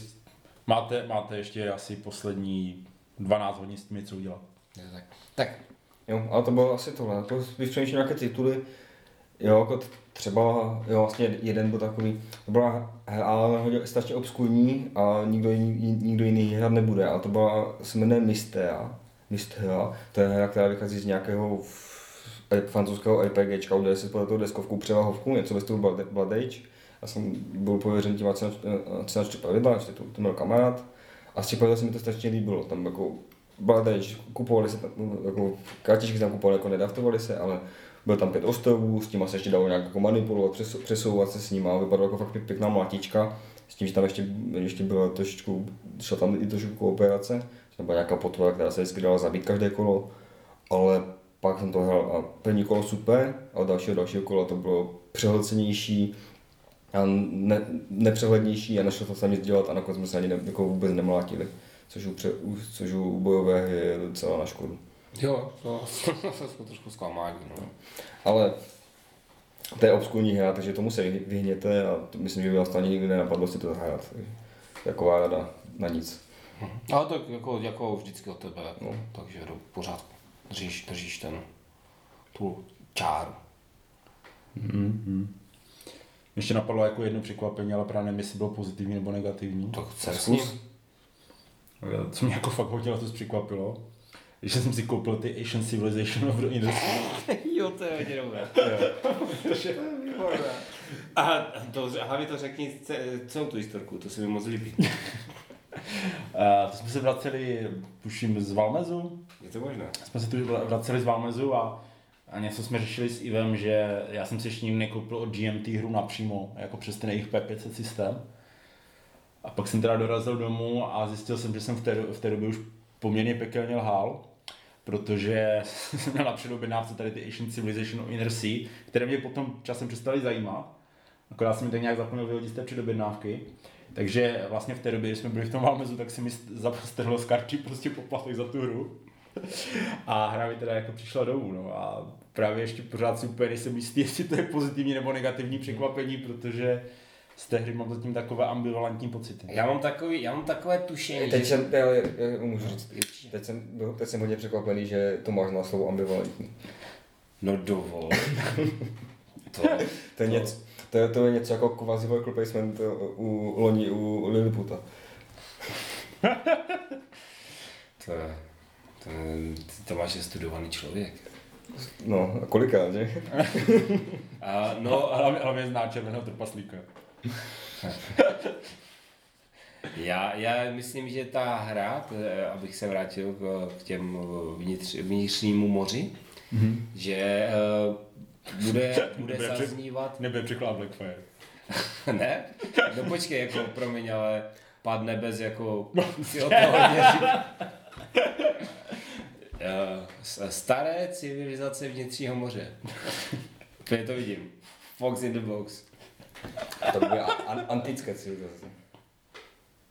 máte, máte ještě asi poslední 12 hodin s tím něco udělat. Je to tak. Tak, Jo, ale to bylo asi tohle. Jako když přemýšlím nějaké tituly, jo, jako třeba, jo, vlastně jeden byl takový, to byla hra ale strašně obskurní a nikdo jiný, nikdo jiný hrát nebude. A to byla, se jmenuje Mystea. Mystea. To je hra, která vychází z nějakého francouzského RPGčka, udělali si podle toho deskovku převahovku, něco ve stylu Blood. Já jsem byl pověřen tím, ať se načtu pravidla, ještě to, to měl kamarád. A z těch pravidel se mi to strašně líbilo. Tam jako Age, kupovali se tam, jako kartičky tam kupovali, jako nedaftovali se, ale byl tam pět ostrovů, s tím se ještě dalo nějak jako manipulovat, přes- přesouvat se s ním a vypadalo jako fakt pěk- pěkná mlátička. S tím, že tam ještě, ještě byla trošičku, šla tam i trošku kooperace, že tam byla nějaká potvora, která se vždycky dala zabít každé kolo, ale pak jsem to hrál a první kolo super, a dalšího dalšího kola to bylo přehlcenější a ne, nepřehlednější a nešlo to se nic dělat a nakonec jsme se ani ne, jako vůbec nemlátili, což u, pře, u, což u bojové hry je docela na škodu. jo, to jsme trošku zklamání, no. Ale to je obskurní hra, takže tomu se vyhně- vyhněte a to myslím, že by vás to ani nikdy nenapadlo si to zahrát. Taková rada na nic. Ale to jako, jako vždycky od tebe, No. takže do pořádku. Držíš, držíš ten, tu čáru. Ještě napadlo jako jedno překvapení, ale právě nevím, jestli bylo pozitivní nebo negativní. To chce Zkus. Co mě jako fakt hodně letos překvapilo, že jsem si koupil ty Asian Civilization of the Industry. jo, to je hodně dobré. A to, hlavně to řekni ce- celou tu historku, to se mi moc líbí. Uh, to jsme se vraceli, tuším, z Valmezu. Je to možné? Jsme se tu vraceli z Valmezu a, a něco jsme řešili s Ivem, že já jsem si ještě nikdy nekoupil od GMT hru napřímo, jako přes ten jejich P500 systém. A pak jsem teda dorazil domů a zjistil jsem, že jsem v té, v té době už poměrně pekelně lhal, protože jsem měl na předobjednávce tady ty Asian Civilization of Inner Sea, které mě potom časem přestaly zajímat. Akorát jsem mi tak nějak zapomněl vyhodit z té předobjednávky. Takže vlastně v té době, když jsme byli v tom Valmezu, tak si mi strhlo z karty prostě poplatek za tu hru. A hra mi teda jako přišla domů, no a právě ještě pořád si úplně nejsem jistý, jestli to je pozitivní nebo negativní překvapení, protože z té hry mám zatím takové ambivalentní pocity. Já mám, takový, já mám takové tušení, Teď že... jsem, já, já, já můžu říct, teď jsem, byl- teď jsem hodně překvapený, že to máš na slovo ambivalentní. No dovol. to, To je, něco, to je, to je něco jako quasi worker placement u loni u Liliputa. to je... To, je- to máš je studovaný člověk. No, a kolikrát, že? A, No, no, a hlavně, hlavně zná červeného trpaslíka. Já, já myslím, že ta hra, abych se vrátil k, k těm vnitř, vnitřnímu moři, mm-hmm. že uh, bude, bude Nebude při- zaznívat... Nebude překlad Blackfire. ne? No počkej, jako promiň, ale padne bez jako si od toho Eh, Staré civilizace vnitřního moře. Úplně to vidím. Fox in the box. To bude an- antické civilizace.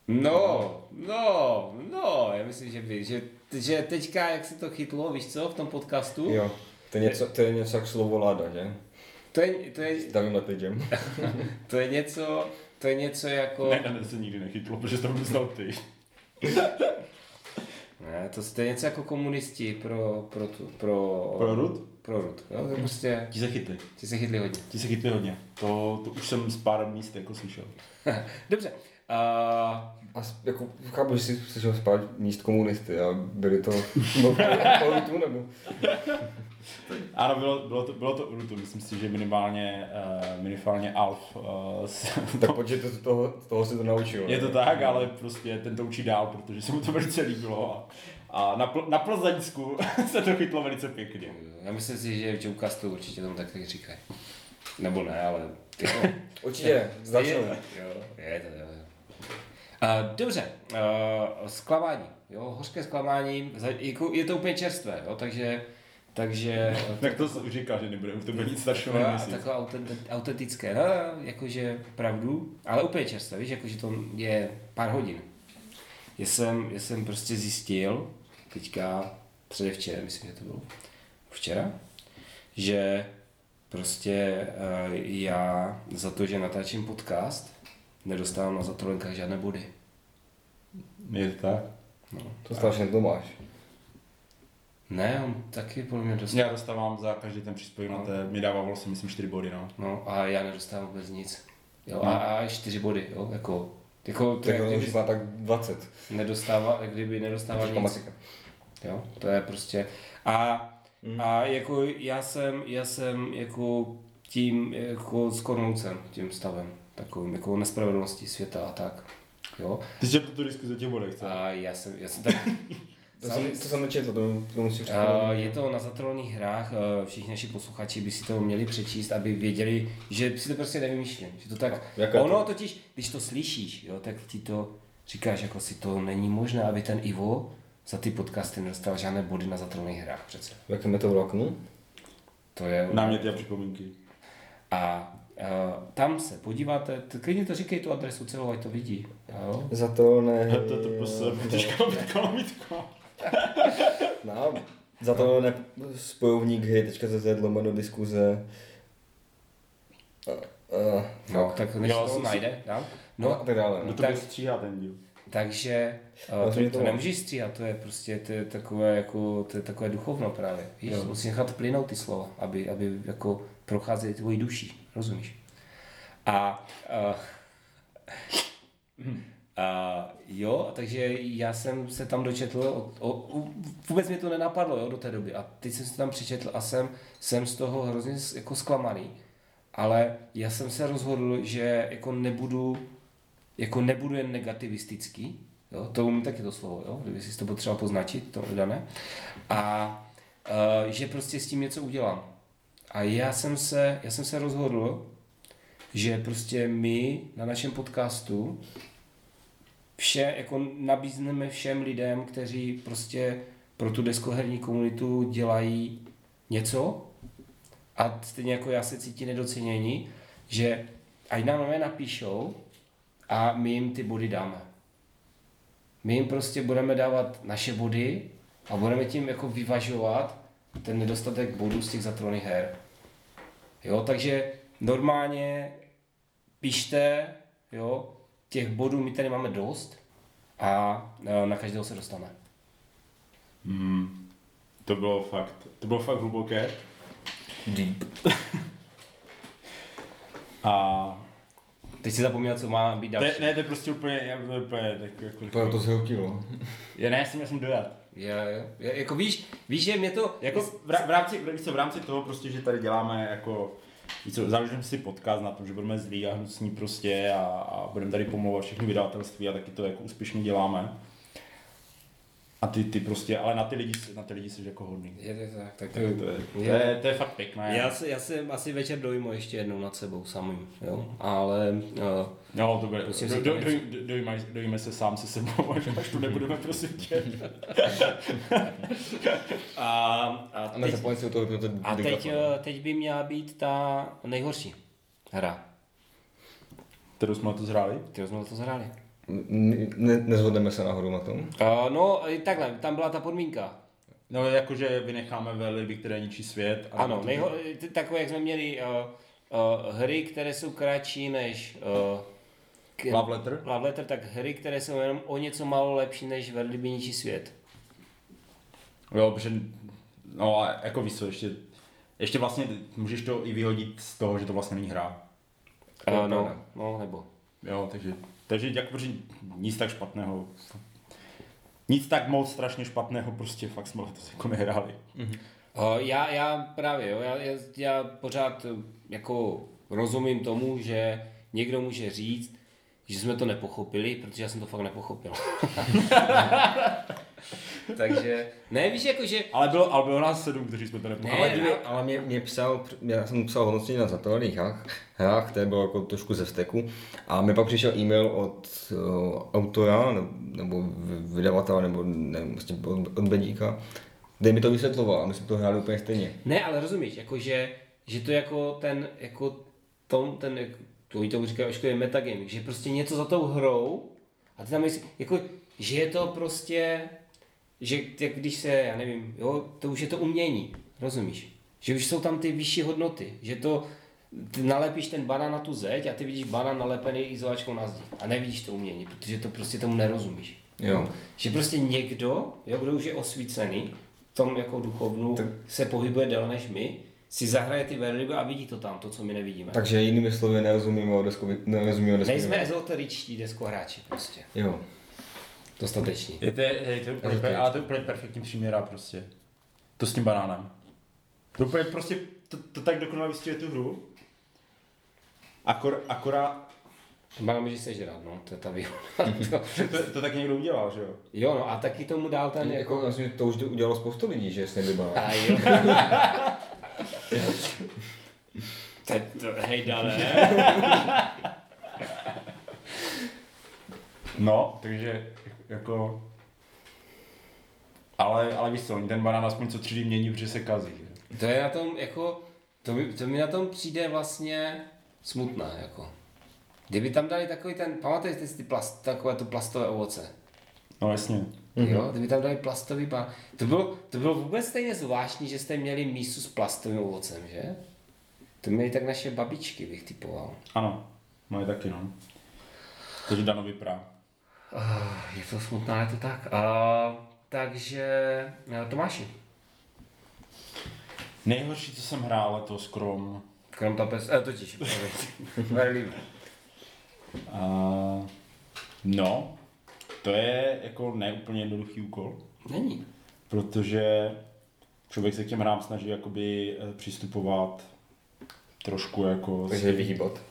No, no, no, já myslím, že, by, že, že teďka, jak se to chytlo, víš co, v tom podcastu, Jo, to je něco, to je něco jak slovo láda, že? to je, to je, S Davim Lepidžem. to je něco, to je něco jako, Ne, ne, to se nikdy nechytlo, protože to myslel ty. ne, to, to je něco jako komunisti pro, pro, tu, pro, Pro Rud? pro Rud, jo, to je prostě, Ti se chytli. ti se chytli hodně. Ti se chytli hodně. To, to už jsem z pár míst jako slyšel. Dobře, A s- jako, chápu, že si slyšel spát míst komunisty a byli to tu nebo? Ano, bylo, bylo, to, bylo to Urutu, myslím si, že minimálně, uh, minimálně Alf. Uh, s, Tak počkej, to, toho, toho se to naučil. je to ne? tak, ale prostě ten to učí dál, protože se mu to velice líbilo. A, a na, Pl- na Plzeňsku se to chytlo velice pěkně. já myslím si, že v Joecastu určitě tam tak, tak říkají. Nebo ne, ale ty Určitě, začal. Je, jo, je to, jo. Uh, dobře, uh, zklamání, jo, hořké zklamání, jako je to úplně čerstvé, jo, takže, takže Tak to se už říká, že nebude, už to bude nic staršího a měsíc. takové autent, autentické, no, jakože pravdu, ale úplně čerstvé, víš, jakože to je pár hodin. Já jsem, já jsem prostě zjistil, teďka předevčera, myslím, že to bylo včera, že prostě uh, já za to, že natáčím podcast, nedostávám na zatolenkách žádné body. Je to tak? To strašně to máš. Ne, on taky podle mě dostal. Já dostávám za každý ten příspěvek na té, mi dává vlastně, myslím, 4 body, no. No a já nedostávám vůbec nic. Jo, No. a, a čtyři body, jo, jako, jako to Tak je, on kdyby už má tak 20. nedostává, kdyby nedostával nic. Matematika. Jo, to je prostě. A, Mm. a jako já jsem, já jsem jako tím jako skornoucen tím stavem, takovým jako nespravedlností světa a tak. Jo. Ty jsi tu diskuzi o těch bodech, co? A já jsem, já jsem tak, To jsem, to jsem nečetl, to, to musíš Uh, je to na zatrolných hrách, uh, všichni naši posluchači by si to měli přečíst, aby věděli, že si to prostě nevymýšlím. Že to tak, Jaká ono to? totiž, když to slyšíš, jo, tak ti to říkáš, jako si to není možné, aby ten Ivo za ty podcasty nedostal žádné body na zatrolných hrách přece. V jakém je to vlaknu? To je... Náměty a připomínky. A tam se podíváte, klidně to říkej tu adresu celou, ať to vidí. Jo? Za to ne... To to prostě, lamitko, lamitko. No, za to ne spojovník hry.cz lomeno diskuze. Uh, uh, No, tak než Jo, to najde, dám. no, No, a tak dále. No. to tak- bude stříhat ten díl? Takže Ale uh, to to, nemůžeš stříhat, to je prostě to je takové, jako, to je takové duchovno právě. Víš, Jo. musíš nechat plynout ty slova, aby, aby jako procházely tvojí duší, rozumíš? A, uh, a jo, takže já jsem se tam dočetl, o, o, vůbec mě to nenapadlo jo, do té doby a teď jsem se tam přečetl a jsem, jsem z toho hrozně jako zklamaný. Ale já jsem se rozhodl, že jako nebudu jako nebudu jen negativistický, jo, to umím taky to slovo, jo, kdyby si to potřeboval poznačit, to dané, a uh, že prostě s tím něco udělám. A já jsem se, já jsem se rozhodl, že prostě my na našem podcastu vše, jako nabízneme všem lidem, kteří prostě pro tu deskoherní komunitu dělají něco a stejně jako já se cítí nedocenění, že ať nám napíšou a my jim ty body dáme. My jim prostě budeme dávat naše body a budeme tím jako vyvažovat ten nedostatek bodů z těch zatrolných her. Jo, takže normálně pište, jo, těch bodů my tady máme dost a e, na každého se dostane. Hmm. To bylo fakt, to bylo fakt hluboké. Deep. A Teď si zapomněl, co má být další. ne, to je prostě úplně, já, to úplně tak jako... To, to zhroutilo. Já ne, já jsem, já jsem dodat. Je, je, jako víš, víš, že mě to, Jako v, v, rámci, víš co, v rámci toho prostě, že tady děláme jako víš co, založíme si podcast na tom, že budeme zlí a hnusní prostě a, a budeme tady pomlouvat všechny vydavatelství a taky to jako úspěšně děláme. A ty, ty prostě, ale na ty lidi, na ty lidi jsi jako hodný. je, je, tak, tak To je, to je, to je, to je fakt pěkné. Já, se, já jsem asi večer dojmu ještě jednou nad sebou samým, jo, ale uh, No, to bude, do, si do, to do, do, dojíme, dojíme se sám se sebou, až, až tu nebudeme prosím tě. a, a, A teď, si u toho vypnout a teď, eh, teď by měla být ta nejhorší hra. Kterou jsme to zhráli? Ty jsme to zahráli. Ne, nezhodneme se nahoru na tom. Uh, no, i takhle, tam byla ta podmínka. No, jakože vynecháme velryby, které ničí svět. a- Ano, nejho, ty- takové, jak jsme měli uh, uh, hry, které jsou kratší než uh, k, Love letter? Love Letter, tak hry, které jsou jenom o něco málo lepší než Velryby ničí svět. Jo, protože, no a jako víš co, ještě, ještě vlastně můžeš to i vyhodit z toho, že to vlastně není hra. Uh, no, no, nebo. Jo, takže, takže jako, protože nic tak špatného, nic tak moc strašně špatného, prostě fakt jsme letos jako nehráli. Uh, já, já právě, jo, já, já, já pořád eh, jako rozumím tomu, že někdo může říct, že jsme to nepochopili, protože já jsem to fakt nepochopil. Takže, ne, víš, jako že, Ale bylo, ale bylo nás sedm, kteří jsme to nepochopili. Ale, Ne, ne. ale mě, mě psal, já jsem psal hodnocení na zatelných hrách, hrách, které bylo jako trošku ze vsteku. A mi pak přišel e-mail od uh, autora, ne- nebo vydavatele, nebo ne, vlastně od, od Bedíka, kde mi to vysvětloval a my jsme to hráli úplně stejně. ne, ale rozumíš, jako že, že to jako ten, jako tom, ten, to oni tomu říkají ošklivý metagaming, že prostě něco za tou hrou a ty tam myslí, jako, že je to prostě, že jak když se, já nevím, jo, to už je to umění, rozumíš? Že už jsou tam ty vyšší hodnoty, že to, ty nalepíš ten banán na tu zeď a ty vidíš banán nalepený izolačkou na zdi a nevidíš to umění, protože to prostě tomu nerozumíš. Jo. Že prostě někdo, jo, kdo už je osvícený, tom jako duchovnu Tak- se pohybuje déle než my, si zahraje ty velryby a vidí to tam, to, co my nevidíme. Takže jinými slovy nerozumíme o deskovi, nerozumíme o deskovi. Nejsme ezoteričtí deskohráči prostě. Jo. Dostateční. Je to, je to, Ale to je- ale to je úplně perfektní příměra prostě. To s tím banánem. To úplně prostě, to, to tak dokonale vystihuje tu hru. Akor, akorát, Máme, že sežrat, no, to je ta výhoda. to, to, to tak někdo udělal, že jo? jo, no a taky tomu dál ten jako... Jako, vlastně to už udělalo spoustu lidí, že se nevybaví. A jo. Teď to, hej, dále. No, takže jako... Ale, ale víš co, oni ten banán aspoň co tři dny mění, protože se kazí. Že? To je na tom jako, to mi, to mi na tom přijde vlastně smutné, jako. Kdyby tam dali takový ten, pamatujete si ty plast, takové to plastové ovoce? No jasně. Mm-hmm. Jo, kdyby tam dali plastový pan. To bylo, to bylo vůbec stejně zvláštní, že jste měli mísu s plastovým ovocem, že? To měli tak naše babičky, bych typoval. Ano, moje taky no. Takže Dano vyprá. Uh, je to smutná, je to tak. Uh, takže, uh, Tomáši, Nejhorší, co jsem hrál letos, krom... krom tapes, eh, totiž, Very. Uh, no, to je jako neúplně jednoduchý úkol, Není. protože člověk se k těm hrám snaží jakoby eh, přistupovat trošku jako... Takže vyhýbat.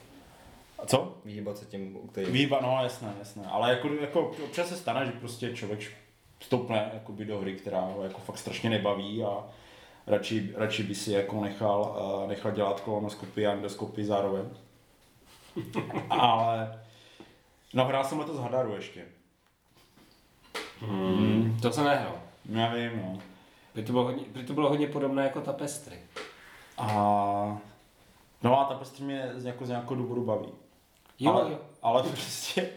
A Co? Vyhýbat se těm, který... Výba, no jasné, jasné. Ale jako, jako občas se stane, že prostě člověk vstoupne jakoby do hry, která ho jako fakt strašně nebaví a radši, radši by si jako nechal, uh, nechal dělat kolonoskopy a endoskopy zároveň. Ale no hrál jsem letos Hadaru ještě. Hmm. To jsem nehrál. Já vím, no. Prý to bylo hodně, prý to bylo hodně podobné jako tapestry. A no a ta prostě mě z, jako z nějakého důvodu baví. Jo, ale, jo. ale prostě,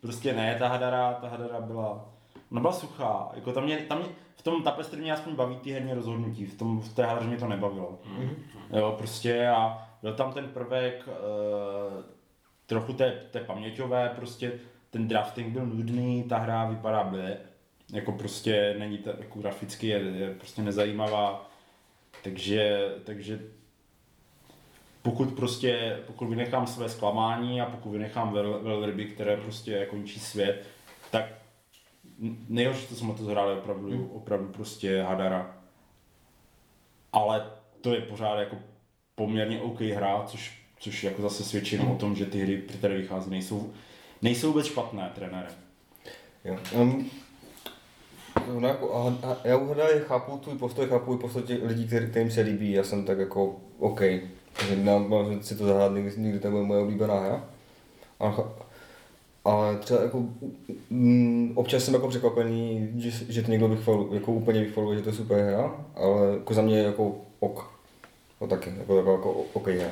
prostě ne, ta hadara, ta hadara byla, ona byla suchá, jako tam mě, tam mě, v tom tapestry mě aspoň baví ty herní rozhodnutí, v, tom, v té hadaře mě to nebavilo. Mm-hmm. Jo, prostě a byl tam ten prvek, uh, trochu té, té paměťové, prostě ten drafting byl nudný, ta hra vypadá blé, jako prostě není to, jako graficky je, je prostě nezajímavá, takže, takže pokud prostě, pokud vynechám své zklamání a pokud vynechám vel, velryby, které prostě končí svět, tak nejhorší, co jsem na to zhrál, je opravdu, opravdu prostě Hadara. Ale to je pořád jako poměrně OK hra, což, což jako zase svědčí o tom, že ty hry, které vychází, nejsou, nejsou vůbec špatné, trenére. Jo. Um, no jako, a, a, já uhledal, chápu tvůj postoj, chápu i postoj těch lidí, který, kterým se líbí, já jsem tak jako OK. Takže nám, si to zahrát, nikdy, nikdy to bude moje oblíbená hra. A, ale třeba jako, mm, občas jsem jako překvapený, že, že to někdo vychvaluje, jako úplně vychvaluje, že to je super hra, ale jako za mě jako ok. No taky, jako, jako, jako OK hra.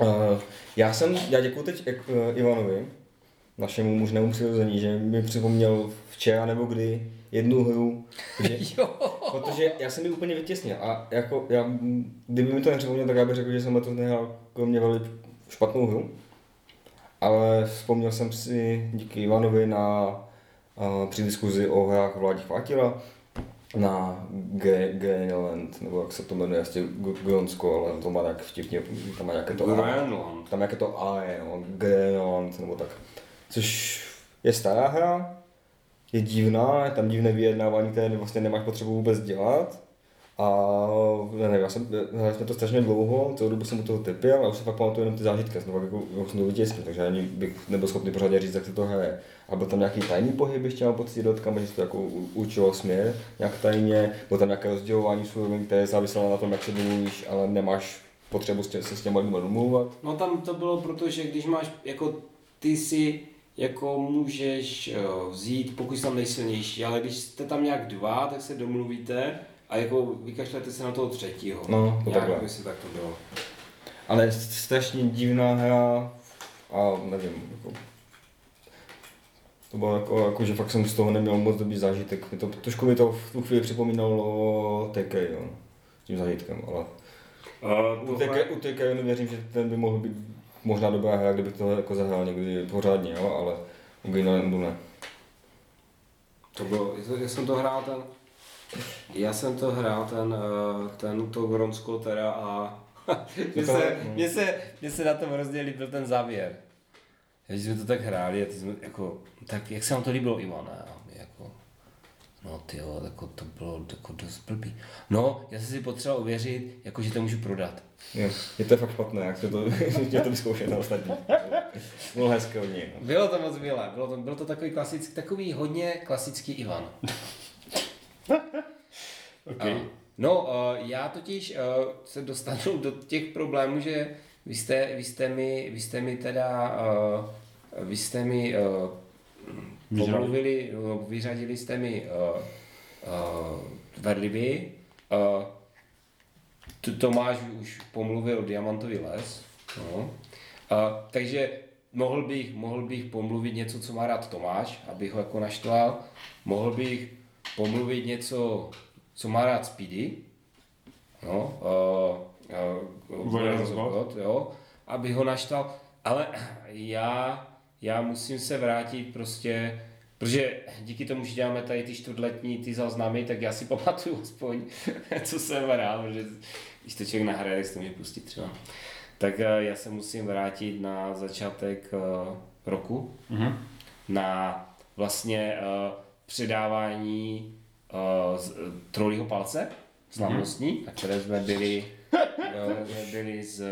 Uh, já jsem, já děkuji teď uh, Ivanovi, našemu mužnému přirození, že mi připomněl včera nebo kdy jednu hru, že, Jo. protože já jsem ji úplně vytěsnil a jako, já, kdyby mi to nepřipomněl, tak já bych řekl, že jsem letos nehrál kromě velmi špatnou hru, ale vzpomněl jsem si díky Ivanovi na uh, při diskuzi o hrách Vládí Chvátila, na Greenland, nebo jak se to jmenuje, jasně Gronsko, ale to má tak vtipně, tam má nějaké to A. Tam jaké to A je, no, Greenland, nebo tak. Což je stará hra, je divná, je tam divné vyjednávání, které vlastně nemáš potřebu vůbec dělat. A ne, já jsem, hráli jsme to strašně dlouho, celou dobu jsem u toho trpěl a už si fakt pamatuju jenom ty zážitky, fakt jako, jako jsem to takže ani bych nebyl schopný pořádně říct, jak se to hraje. A byl tam nějaký tajný pohyb, ještě mám pocit, dotkám, že se to jako u- určoval směr, nějak tajně, bylo tam nějaké rozdělování surovin, které záviselo na tom, jak se domluvíš, ale nemáš potřebu se s těma lidmi domluvat. No tam to bylo proto, že když máš, jako ty si jako můžeš eh, vzít, pokud jsi tam nejsilnější, ale když jste tam nějak dva, tak se domluvíte a jako vykašlete se na toho třetího. No, to nějak takhle. by se tak to bylo. Ale strašně divná hra a nevím, jako, to bylo jako, jako, že fakt jsem z toho neměl moc dobrý zážitek. Mě to, trošku mi to v tu chvíli připomínalo TK, jo, s tím zážitkem, ale Uh, u TK, u TK věřím, že ten by mohl být možná dobrá hra, kdybych to jako zahrál někdy pořádně, jo, ale u Greenlandu ne. to bylo, jak jsem to hrál ten, Já jsem to hrál, ten, eh, ten to Gronsko teda a mně To- se, mně se, mně se na tom hrozně líbil ten závěr. Když jsme to tak hráli a ty jsme jako, tak jak se vám to líbilo Ivana? No ty jo, jako to bylo jako dost blbý. No, já jsem si potřeboval uvěřit, jako že to můžu prodat. Jo, je to fakt špatné, jak se to, že to vyzkoušet na ostatní. Bylo hezké od něj. no. Bylo to moc milé, bylo to, byl to takový klasický, takový hodně klasický Ivan. Okay. A- No, uh, já totiž uh, se dostanu do těch problémů, že vy jste, vy jste, mi, vy jste mi teda, uh, vy jste mi uh. Pomluvili, no, vyřadili jste mi uh, uh, Verlivy, uh, tu Tomáš už pomluvil Diamantový les, no. uh, takže mohl bych, mohl bych pomluvit něco, co má rád Tomáš, abych ho jako naštval, mohl bych pomluvit něco, co má rád Speedy, no, uh, uh, God, jo, aby ho naštval, ale já, já musím se vrátit prostě, protože díky tomu, že děláme tady ty čtvrtletní ty záznamy, tak já si pamatuju aspoň, co jsem hrál, že když to člověk nahraje, tak to může pustit třeba. Tak eh, já se musím vrátit na začátek eh, roku, Mhm. na vlastně uh, předávání uh, trolího palce slavnostní, na které jsme byli, jsme byli s,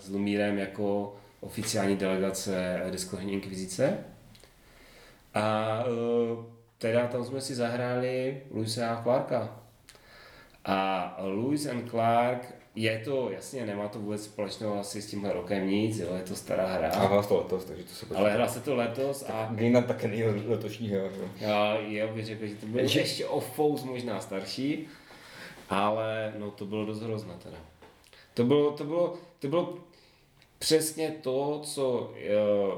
s Lumírem jako oficiální delegace Diskohní inkvizice. A uh, teda tam jsme si zahráli Luisa a Clarka. A Lewis and Clark je to, jasně, nemá to vůbec společného asi s tímhle rokem nic, jo, je to stará hra. A hrál to letos, takže to se počítá. Ale hrál se to letos a Glina také není letošní hra. já, já bych řekl, že to bylo ještě o fous možná starší, ale no to bylo dost hrozné teda. To bylo, to bylo, to bylo přesně to, co eh,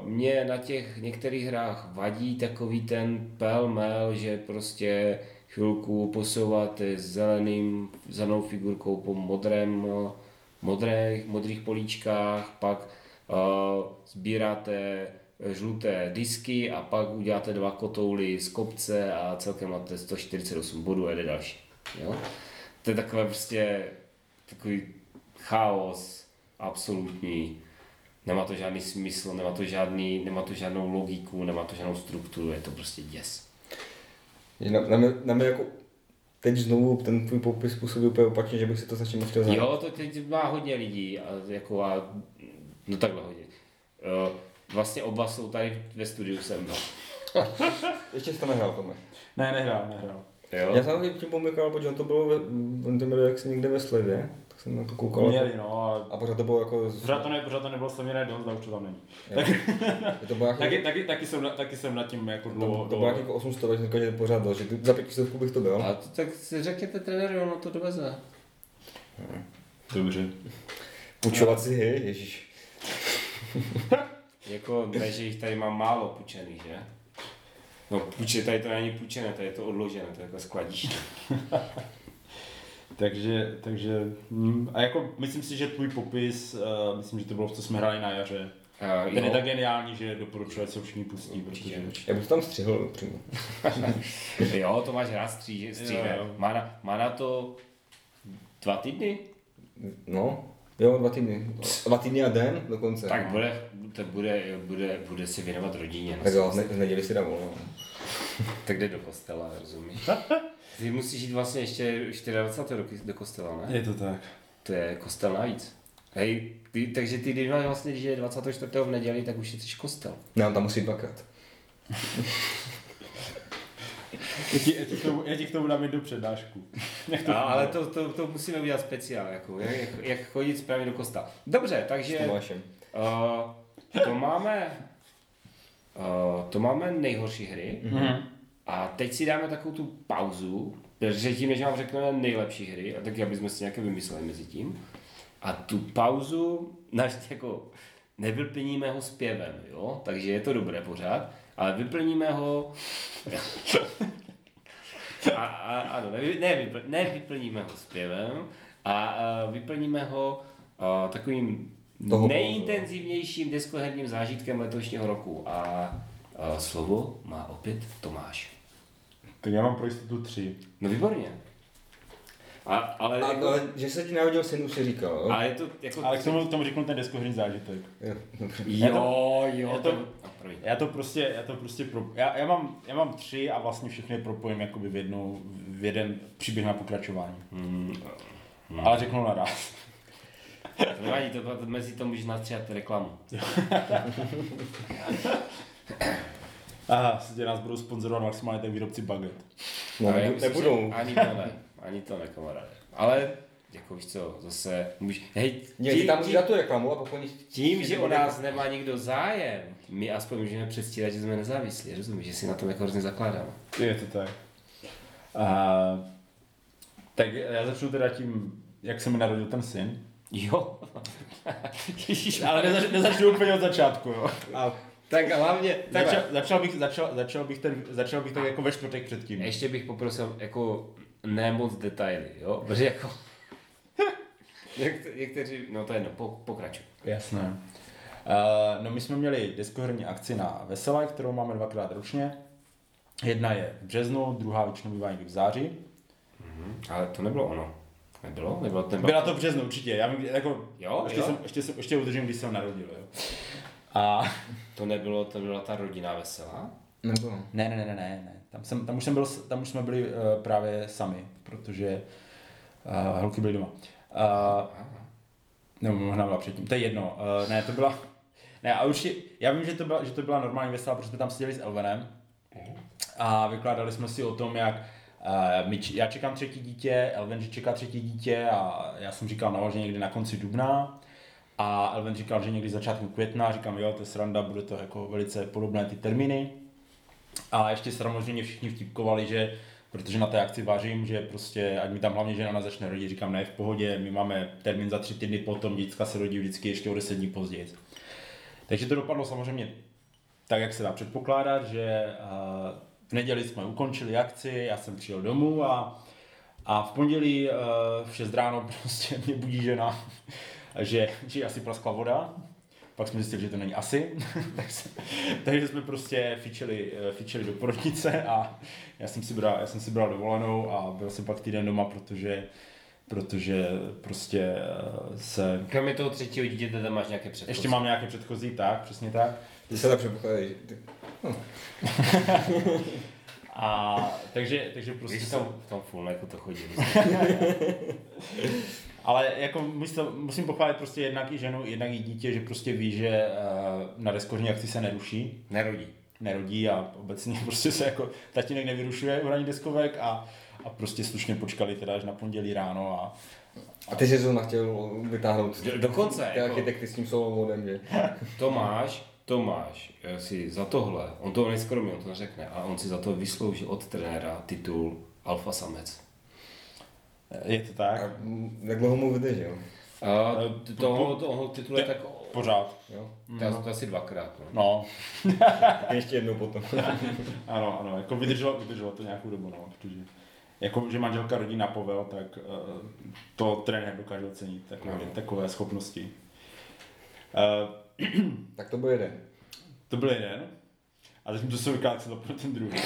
mě na těch některých hrách vadí, takový ten pelmel, že prostě chvilku posouváte zeleným, zelenou figurkou po modrém, modrých, modrých políčkách, pak uh, sbíráte žluté disky a pak uděláte dva kotouly z kopce a celkem máte 148 bodů a jde další. Jo? To je takové prostě takový chaos absolutní. Nemá to žádný smysl, nemá to, žádný, nemá to žádnou logiku, nemá to žádnou strukturu, je to prostě děs. Na, na, mě, na mě jako teď znovu ten tvůj popis působí úplně opačně, že bych si to začal chtěl znát. Jo, to teď má hodně lidí, a jako a, no takhle hodně. Uh, vlastně oba jsou tady ve studiu se mnou. Ještě jsi to nehrál, Tome. Ne, nehrál, nehrál. Jo? Já jsem tím pomykal, protože on to bylo, on to jmenuje jaksi někde ve slevě, tak jsem na to koukal. Měli, no, a A pořád to bylo jako... pořád to, ne, pořád to nebylo slavěné dost, ale už to tam není. Je to bylo jako, Taky, taky, taky, jsem, na- taky jsem nad tím jako dlouho, to, to bylo jako 800, takže říkal, že pořád dal, že za pětistovku bych to dal. A to, tak si řekněte trenéru, ono to doveze. Dobře. Půjčovat si hry, ježíš. Jako, ne, že jich tady mám málo půjčených, že? No, půjče, tady to není půjčené, tady je to odložené, to je jako skladiště. Takže, takže, hm, a jako myslím si, že tvůj popis, uh, myslím, že to bylo, co jsme hráli na jaře, Uh, ten je tak geniální, že doporučuji, ať se všichni pustí, Určitě, protože... určitě. Já bych tam střihl přímo. Jo, to máš rád stříže, stříhne. Jo, jo. Má, na, má na to dva týdny? No, jo, dva týdny. Dva týdny a den dokonce. Tak bude, to bude, bude, bude si věnovat rodině. no, Tak jo, z neděli si dá volno. tak jde do kostela, rozumíš? Ty musíš jít vlastně ještě 24. roky do kostela, ne? Je to tak. To je kostel navíc. Hej, ty, takže ty, když máš vlastně, když je 24. v neděli, tak už jsi kostel. Ne, on tam musí dvakrát. Já ti, já ti, k, tomu, já ti k tomu dám jednu přednášku. Jak to A, ale to, to, to musíme udělat speciál, jako, jak, jak, chodit správně do kostela. Dobře, takže... Uh, to máme, uh, to máme nejhorší hry Mhm. A teď si dáme takovou tu pauzu, protože tím, než vám řekneme nejlepší hry, a tak aby jsme si nějaké vymysleli mezi tím. A tu pauzu naš, jako, nevyplníme ho zpěvem, jo? takže je to dobré pořád, ale vyplníme ho a, a, ano, ne, vypl, nevyplníme ho zpěvem a, a vyplníme ho a, takovým Toho nejintenzivnějším deskoherním zážitkem letošního roku. A, a slovo má opět Tomáš. Tak já mám pro jistotu tři. No výborně. A, ale, A, jako, ale, že se ti narodil syn, už si říkal, jo? ale je to jako... Ale k tomu, k tomu řeknu ten deskoherní zážitek. Jo, dobře. Jo, jo, je to- promiň. Já to prostě, já to prostě pro, já, já, mám, já mám tři a vlastně všechny propojím jakoby v jednou, v jeden příběh na pokračování. Hmm, Ale řeknu naraz. to nevadí, to, to, mezi to můžeš nastříhat reklamu. Aha, tě nás budou sponzorovat maximálně ten výrobci baget. No, myslím, nebudou. že Ani to ne, ani to ne, kamaráde. Ale, jako víš co, zase, můž, hej, Ne, ty tam můžeš dát tu reklamu a pokud tím, že o nás nemá nikdo zájem, my aspoň můžeme předstírat, že jsme nezávislí, rozumíš, že si na tom jako hrozně zakládáme. Je to tak. A, tak já začnu teda tím, jak se mi narodil ten syn. Jo. Ježíš, Ale nezač, nezačnu úplně od začátku, jo. A tak a hlavně, Začal, začal, bych, začal, začal, bych ten, začal bych tak jako ve čtvrtek předtím. Ještě bych poprosil jako ne moc detaily, jo? Protože jako... Něk- Někteří, no to je jedno, po, pokračuj. Jasné. Uh, no my jsme měli deskoherní akci na Veselé, kterou máme dvakrát ročně. Jedna je v březnu, druhá většinou bývá někdy v září. Ale to nebylo ono. Nebylo? Nebylo to nebylo. Byla to v březnu určitě, já vím, jako, Jo, ještě, jo. Jsem, ještě, jsem, ještě udržím, když jsem narodil, jo. A To nebylo, to byla ta rodina veselá? nebo ne, ne, ne, ne, ne, ne. Tam, jsem, tam, už jsem byl, tam už jsme byli uh, právě sami, protože uh, holky byly doma. Uh, nebo možná byla předtím, to je jedno. Uh, ne, to byla, ne, a určitě, já vím, že to byla, že to byla normální veselá, protože jsme tam seděli s Elvenem a vykládali jsme si o tom, jak uh, my, já čekám třetí dítě, Elven že čeká třetí dítě a já jsem říkal, no, že někdy na konci dubna. A Elven říkal, že někdy začátku května, říkám, jo, to je sranda, bude to jako velice podobné ty termíny. A ještě samozřejmě všichni vtipkovali, že protože na té akci vážím, že prostě, ať mi tam hlavně žena začne rodit, říkám, ne, v pohodě, my máme termín za tři týdny potom, děcka se rodí vždycky ještě o deset dní později. Takže to dopadlo samozřejmě tak, jak se dá předpokládat, že v neděli jsme ukončili akci, já jsem přijel domů a, a v pondělí uh, v 6 ráno prostě mě budí žena, že, že asi praskla voda. Pak jsme zjistili, že to není asi, tak se, takže jsme prostě fičeli, eh, fičeli do porodnice a já jsem, si bral, já jsem si bral dovolenou a byl jsem pak týden doma, protože, protože prostě eh, se... Kromě toho třetího dítěte tam máš nějaké předchozí. Ještě mám nějaké předchozí, tak, přesně tak. ty se tak předpokládají. že ty- A takže, takže prostě... Víš, tom, v tom fullneku to chodí. Ale jako musím, musím pochválit prostě jednak i ženu, jednak i dítě, že prostě ví, že eh, na deskořní akci se neruší, Nerodí. nerodí a obecně prostě se jako tatínek nevyrušuje u hraní deskovek a, a prostě slušně počkali teda až na pondělí ráno a A ty jsi zrovna chtěl vytáhnout Do- dokonce, ty jako- architekty s tím solovodem, že? Tomáš, Tomáš si za tohle, on to neskromně, on to neřekne, ale on si za to vysloužil od trenéra titul Alfa Samec. Je to tak. A jak dlouho mu vydržel? A Eh, t- toho, toho titulu je tak, Pořád. Jo? to, to asi dvakrát. No. No, ještě jednou potom. ano, ano, jako vydrželo, vydrželo to nějakou dobu, no, protože jako, že manželka rodí na povel, tak uh, to trenér dokáže ocenit, takové, No. takové schopnosti. Uh, tak to byl jeden. to byl jeden. A teď mi to se to pro ten druhý.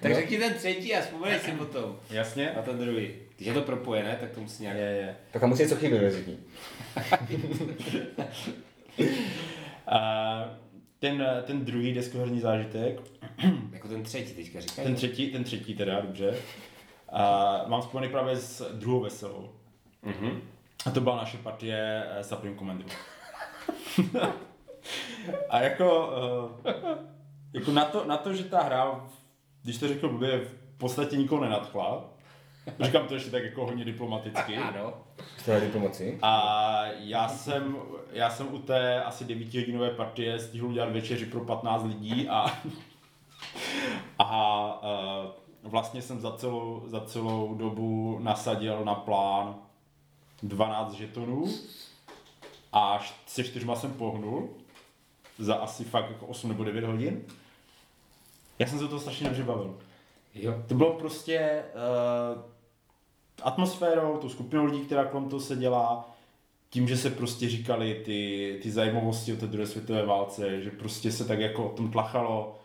Tak Jo. řekni ten třetí a vzpomeň si potom. Jasně? A ten druhý. Když je to propojené, tak to musí nějak... Je, je. Tak tam musí něco chybět mezi tím. A ten, ten druhý deskoherní zážitek, Jako ten třetí teďka říkáš. ten třetí, ten třetí teda, dobře, a mám spojený právě s druhou veselou. Mhm. A to byla naše partie eh, Supreme Commandu. a jako, uh, jako na, to, na to, že ta hra, když to řekl blbě, v podstatě nikoho nenadchla, říkám to ještě tak jako hodně diplomaticky, Ano. Jste diplomaci. A já jsem, já jsem u té asi 9 hodinové partie stihl udělat večeři pro 15 lidí a, a vlastně jsem za celou, za celou dobu nasadil na plán 12 žetonů a se čtyřma jsem pohnul za asi fakt jako 8 nebo 9 hodin. Já jsem se toho strašně dobře bavil. Jo. To bylo prostě uh, atmosférou, tou skupinou lidí, která kolem toho se dělá, tím, že se prostě říkali ty, ty zajímavosti o té druhé světové válce, že prostě se tak jako o tom tlachalo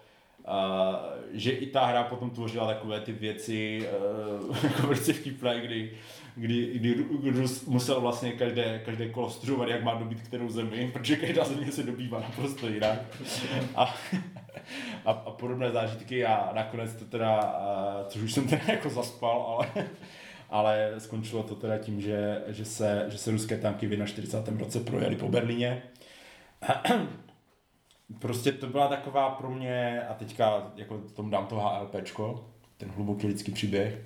Uh, že i ta hra potom tvořila takové ty věci uh, jako velice vtipné, kdy, kdy, kdy, kdy Rus musel vlastně každé, každé kolo studovat, jak má dobít kterou zemi, protože každá země se dobývá naprosto jinak. A, a, a podobné zážitky a nakonec to teda, uh, což už jsem teda jako zaspal, ale, ale skončilo to teda tím, že, že, se, že se ruské tanky v 41. roce projeli po Berlíně prostě to byla taková pro mě, a teďka jako tomu dám to HLPčko, ten hluboký lidský příběh,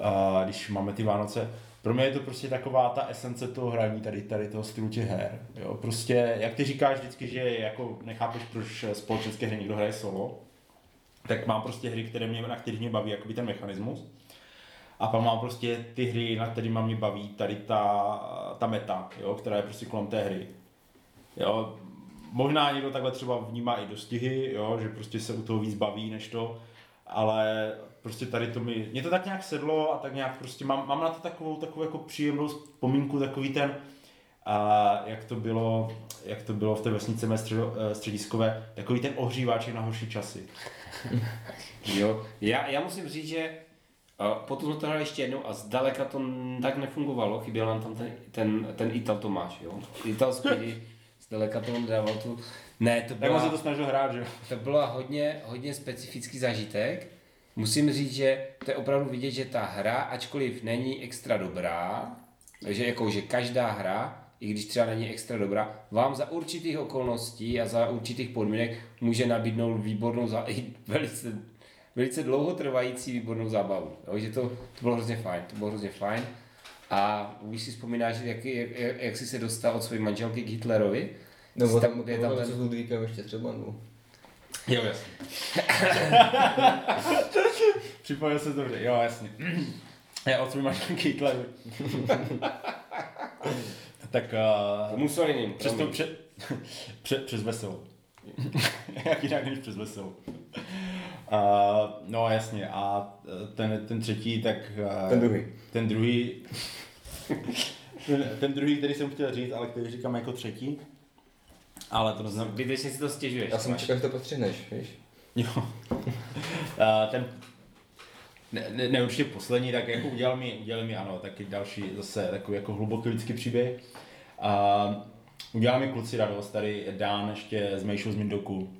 a když máme ty Vánoce, pro mě je to prostě taková ta esence toho hraní tady, tady toho stylu těch her. Jo? Prostě, jak ty říkáš vždycky, že jako nechápeš, proč společenské hry někdo hraje solo, tak mám prostě hry, které mě, na kterých mě baví jakoby ten mechanismus. A pak mám prostě ty hry, na kterými mě baví tady ta, ta meta, jo, která je prostě kolem té hry. Jo, možná někdo takhle třeba vnímá i dostihy, jo, že prostě se u toho víc baví než to, ale prostě tady to mi, mě to tak nějak sedlo a tak nějak prostě mám, mám na to takovou, takovou jako příjemnou vzpomínku, takový ten, a jak to bylo, jak to bylo v té vesnice mé eh, střediskové, takový ten ohříváček na horší časy. jo, já, já musím říct, že a potom jsme to hráli ještě jednou a zdaleka to tak nefungovalo, chyběl nám tam ten, ten, ten Ital Tomáš, jo. Ital Speedy zdaleka to dával tu... Ne, to byla... Tak se to snažil hrát, že To byla hodně, hodně specifický zážitek. Musím říct, že to je opravdu vidět, že ta hra, ačkoliv není extra dobrá, takže jako, že každá hra, i když třeba není extra dobrá, vám za určitých okolností a za určitých podmínek může nabídnout výbornou, za, i velice, velice dlouhotrvající výbornou zábavu. Jo, že to, to bylo hrozně fajn, to bylo hrozně fajn. A víš si vzpomínáš, jak, jak, jak, jak jsi se dostal od své manželky k Hitlerovi? Nebo tam, tam, tam ten... s Ludvíkem ještě třeba, no. Jo, jasně. Připojil se dobře, jo, jasně. Já od své manželky Hitlerovi. tak... Uh, Mussolini. Přes, to, pře, pře, přes veselou. Jak jinak než přes veselou. Uh, no jasně, a ten, ten třetí, tak... Uh, ten druhý. Ten druhý... ten, ten druhý, který jsem chtěl říct, ale který říkám jako třetí. Ale to neznamená... Zbytečně si to stěžuješ. Já jsem čekal, že to postřihneš, víš? Jo. uh, ten... Ne, ne, ne, určitě poslední, tak jako udělal mi, udělal mi ano, taky další zase takový jako hluboký lidský příběh. Uh, udělal mi kluci radost, tady Dán ještě s Mejšou z Mindoku,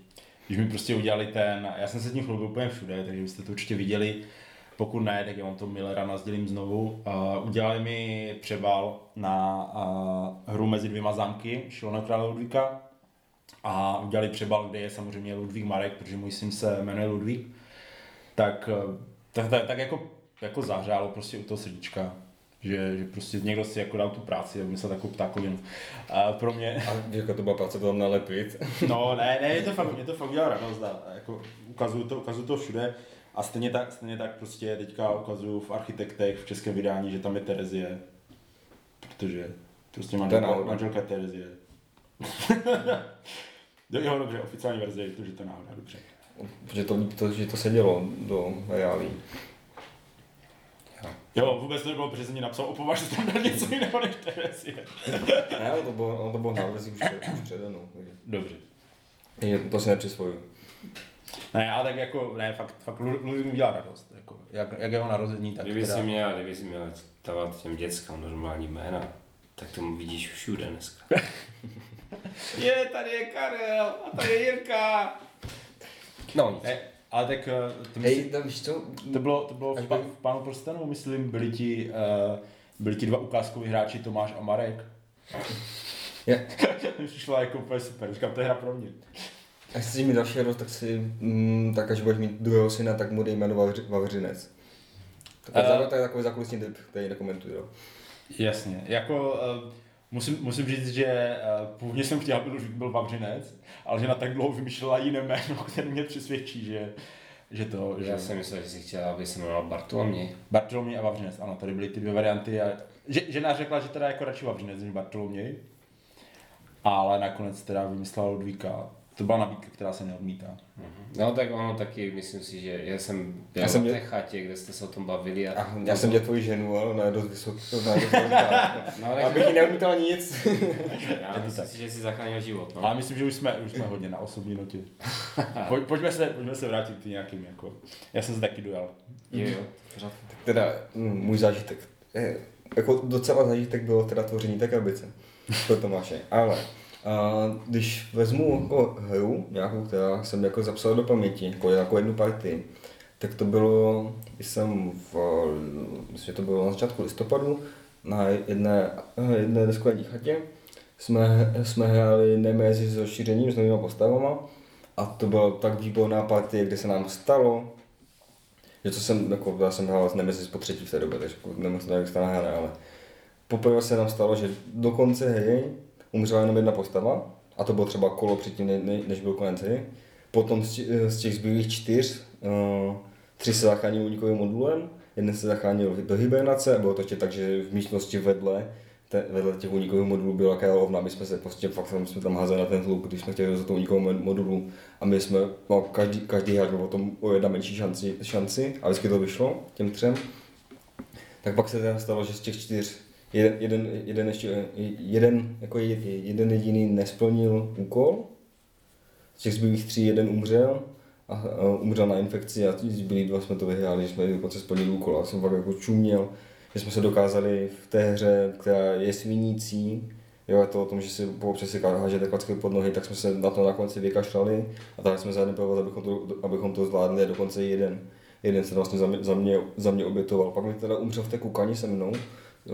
když mi prostě udělali ten, já jsem se s ním chlubil úplně všude, takže byste to určitě viděli, pokud ne, tak já vám to Millera nazdělím znovu. Uh, udělali mi převal na uh, hru mezi dvěma zámky, Šilona krále Ludvíka, a udělali přebal, kde je samozřejmě Ludvík Marek, protože můj syn se jmenuje Ludvík, tak, tak, tak, tak jako, jako zahřálo prostě u toho srdíčka že, že prostě někdo si jako dal tu práci a vymyslel takovou ptákovinu. A pro mě... A jako to byla práce to tam nalepit. no ne, ne, je to fakt, mě to fakt udělalo radost, a jako ukazuju to, ukazuju to všude. A stejně tak, stejně tak prostě teďka ukazuju v architektech v českém vydání, že tam je Terezie. Protože prostě manželka, manželka Terezie. jo, dobře, oficiální verze je to, že to náhoda, dobře. Protože to, to, že to sedělo do reálí. Jo, vůbec to jsem mi napsal, opovaž tam na něco jiného než Terezie. ne, to bylo, to bylo na verzi už, už předanou. Dobře. Je, to si nepřisvoju. Ne, ale tak jako, ne, fakt, fakt Ludvík mi dělá radost. Jako, jak, jak jeho narození, tak Kdyby teda... měl, kdyby jsi měl dávat těm dětskám normální jména, tak tomu vidíš všude dneska. je, tady je Karel a tady je Jirka. No nic. Ne, ale tak eh, to, Hej, to, víš co? to bylo, to bylo v, pa, v Pánu prstenu, myslím, byli ti, uh, byli ti dva ukázkoví hráči Tomáš a Marek. Je. Přišla jako úplně super, říkám, to je hra pro mě. Až si mi další radost, tak si, mm, tak až budeš mít druhého syna, tak mu dej jméno Vavřinec. To je, uh, to je takový zakulisní typ, který nekomentuju. Jasně, jako uh, musím, musím říct, že uh, původně jsem chtěl, aby Ludvík byl Vavřinec, ale že na tak dlouho vymýšlela jiné jméno, které mě přesvědčí, že, že to... Že... Já jsem myslel, že si chtěla, aby se jmenoval Bartoloměj. Bartoloměj a Vavřinec, ano, tady byly ty dvě varianty. A... Že, žena řekla, že teda jako radši Vavřinec než Bartoloměj, ale nakonec teda vymyslela Ludvíka To byla nabídka, která se neodmítá. No tak ono taky, myslím si, že já jsem byl Já jsem v té chatě, kde jste se o tom bavili. A, A já jsem dělal tvoji ženu, ale na dost vysokou, vysokou. No, ale Abych jí neodmítal nic. já myslím si, že si zachránil život. No. Ale myslím, že už jsme, už jsme hodně na osobní notě. Pojď, pojďme, se, pojďme se vrátit k nějakým, jako, já jsem se taky dojal. Jo, jo, pořád. Teda mm, můj zážitek. eh, Jako docela zážitek bylo teda tvoření té krabice pro Tomáše. Ale a když vezmu jako hru, nějakou, která jsem jako zapsal do paměti, jako, jako jednu partii, tak to bylo, když jsem v, myslím, že to bylo na začátku listopadu, na jedné, jedné deskové chatě, jsme, jsme hráli Nemesis s rozšířením s novými postavama. A to byla tak výborná partie, kde se nám stalo, že to jsem, jako, já jsem hrál s Nemesis po třetí v té době, takže jako nemusím jak stane hra, ale poprvé se nám stalo, že do konce hry umřela jenom jedna postava, a to bylo třeba kolo předtím, ne- ne- než byl konec hry. Potom z, z těch zbylých čtyř, uh, tři se zachránili unikovým modulem, jeden se zachránil do hibernace bylo to ještě tak, že v místnosti vedle, te, vedle těch unikových modulů byla královna, my jsme se prostě fakt jsme jsme tam házeli na ten hluk, když jsme chtěli do toho unikového modulu a my jsme, no, každý, každý hráč byl o tom o jedna menší šanci, šanci a vždycky to vyšlo těm třem. Tak pak se teda stalo, že z těch čtyř jeden, jeden, jeden, ještě, jeden, jako je- jeden jediný nesplnil úkol, z těch zbylých tří jeden umřel a, umřel na infekci a ti zbylí dva jsme to vyhráli, že jsme dokonce splnili úkol a jsem fakt jako čuměl, že jsme se dokázali v té hře, která je svinící, jo, je to o tom, že si po si hážete klacky pod nohy, tak jsme se na to na konci vykašlali a tak jsme provod, abychom to, abychom to zvládli a dokonce jeden, jeden se vlastně za mě, za mě, za mě obětoval. Pak mi teda umřel v té kukani se mnou,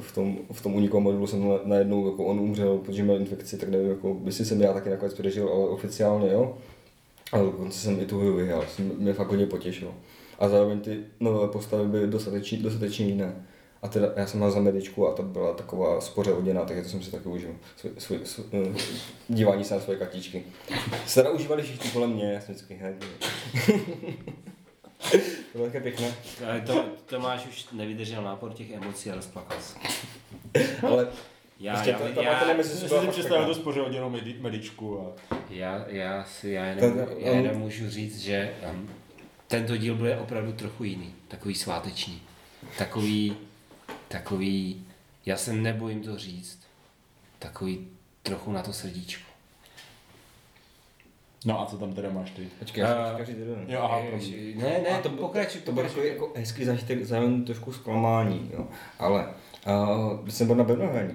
v tom, v tom unikom modulu jsem na- najednou, jako on umřel, protože měl infekci, tak nevím, jako, jestli jsem já taky nakonec přežil, ale oficiálně jo. Ale dokonce jsem i tu hru vyhrál, mě fakt hodně potěšilo. A zároveň ty nové postavy byly dostatečně, dostatečně jiné. A teda já jsem měl za medičku a to byla taková spoře oděná, takže to jsem si taky užil. Svůj, svůj, svůj, eh, dívání se na svoje kartičky. Se užívali všichni kolem mě, já jsem vždycky. To bylo také pěkné. To, Tomáš už nevydržel nápor těch emocí a rozplakal se. Ale Já, Prostě já, to- já, to- já, to já, Já si představil to oděnou medi, medičku a já, já, si, já, jenom, to- já jenom můžu říct, že um, tento díl bude opravdu trochu jiný. Takový sváteční. Takový, takový, já se nebojím to říct, takový trochu na to srdíčko. No a co tam teda máš ty? počkej, já jsem každý den. Jo, aha, Je- ne, ne, to pokračuj, to byl takový jako hezký zážitek, zároveň trošku zklamání, jo. Ale uh, když jsem byl na Brnohraní,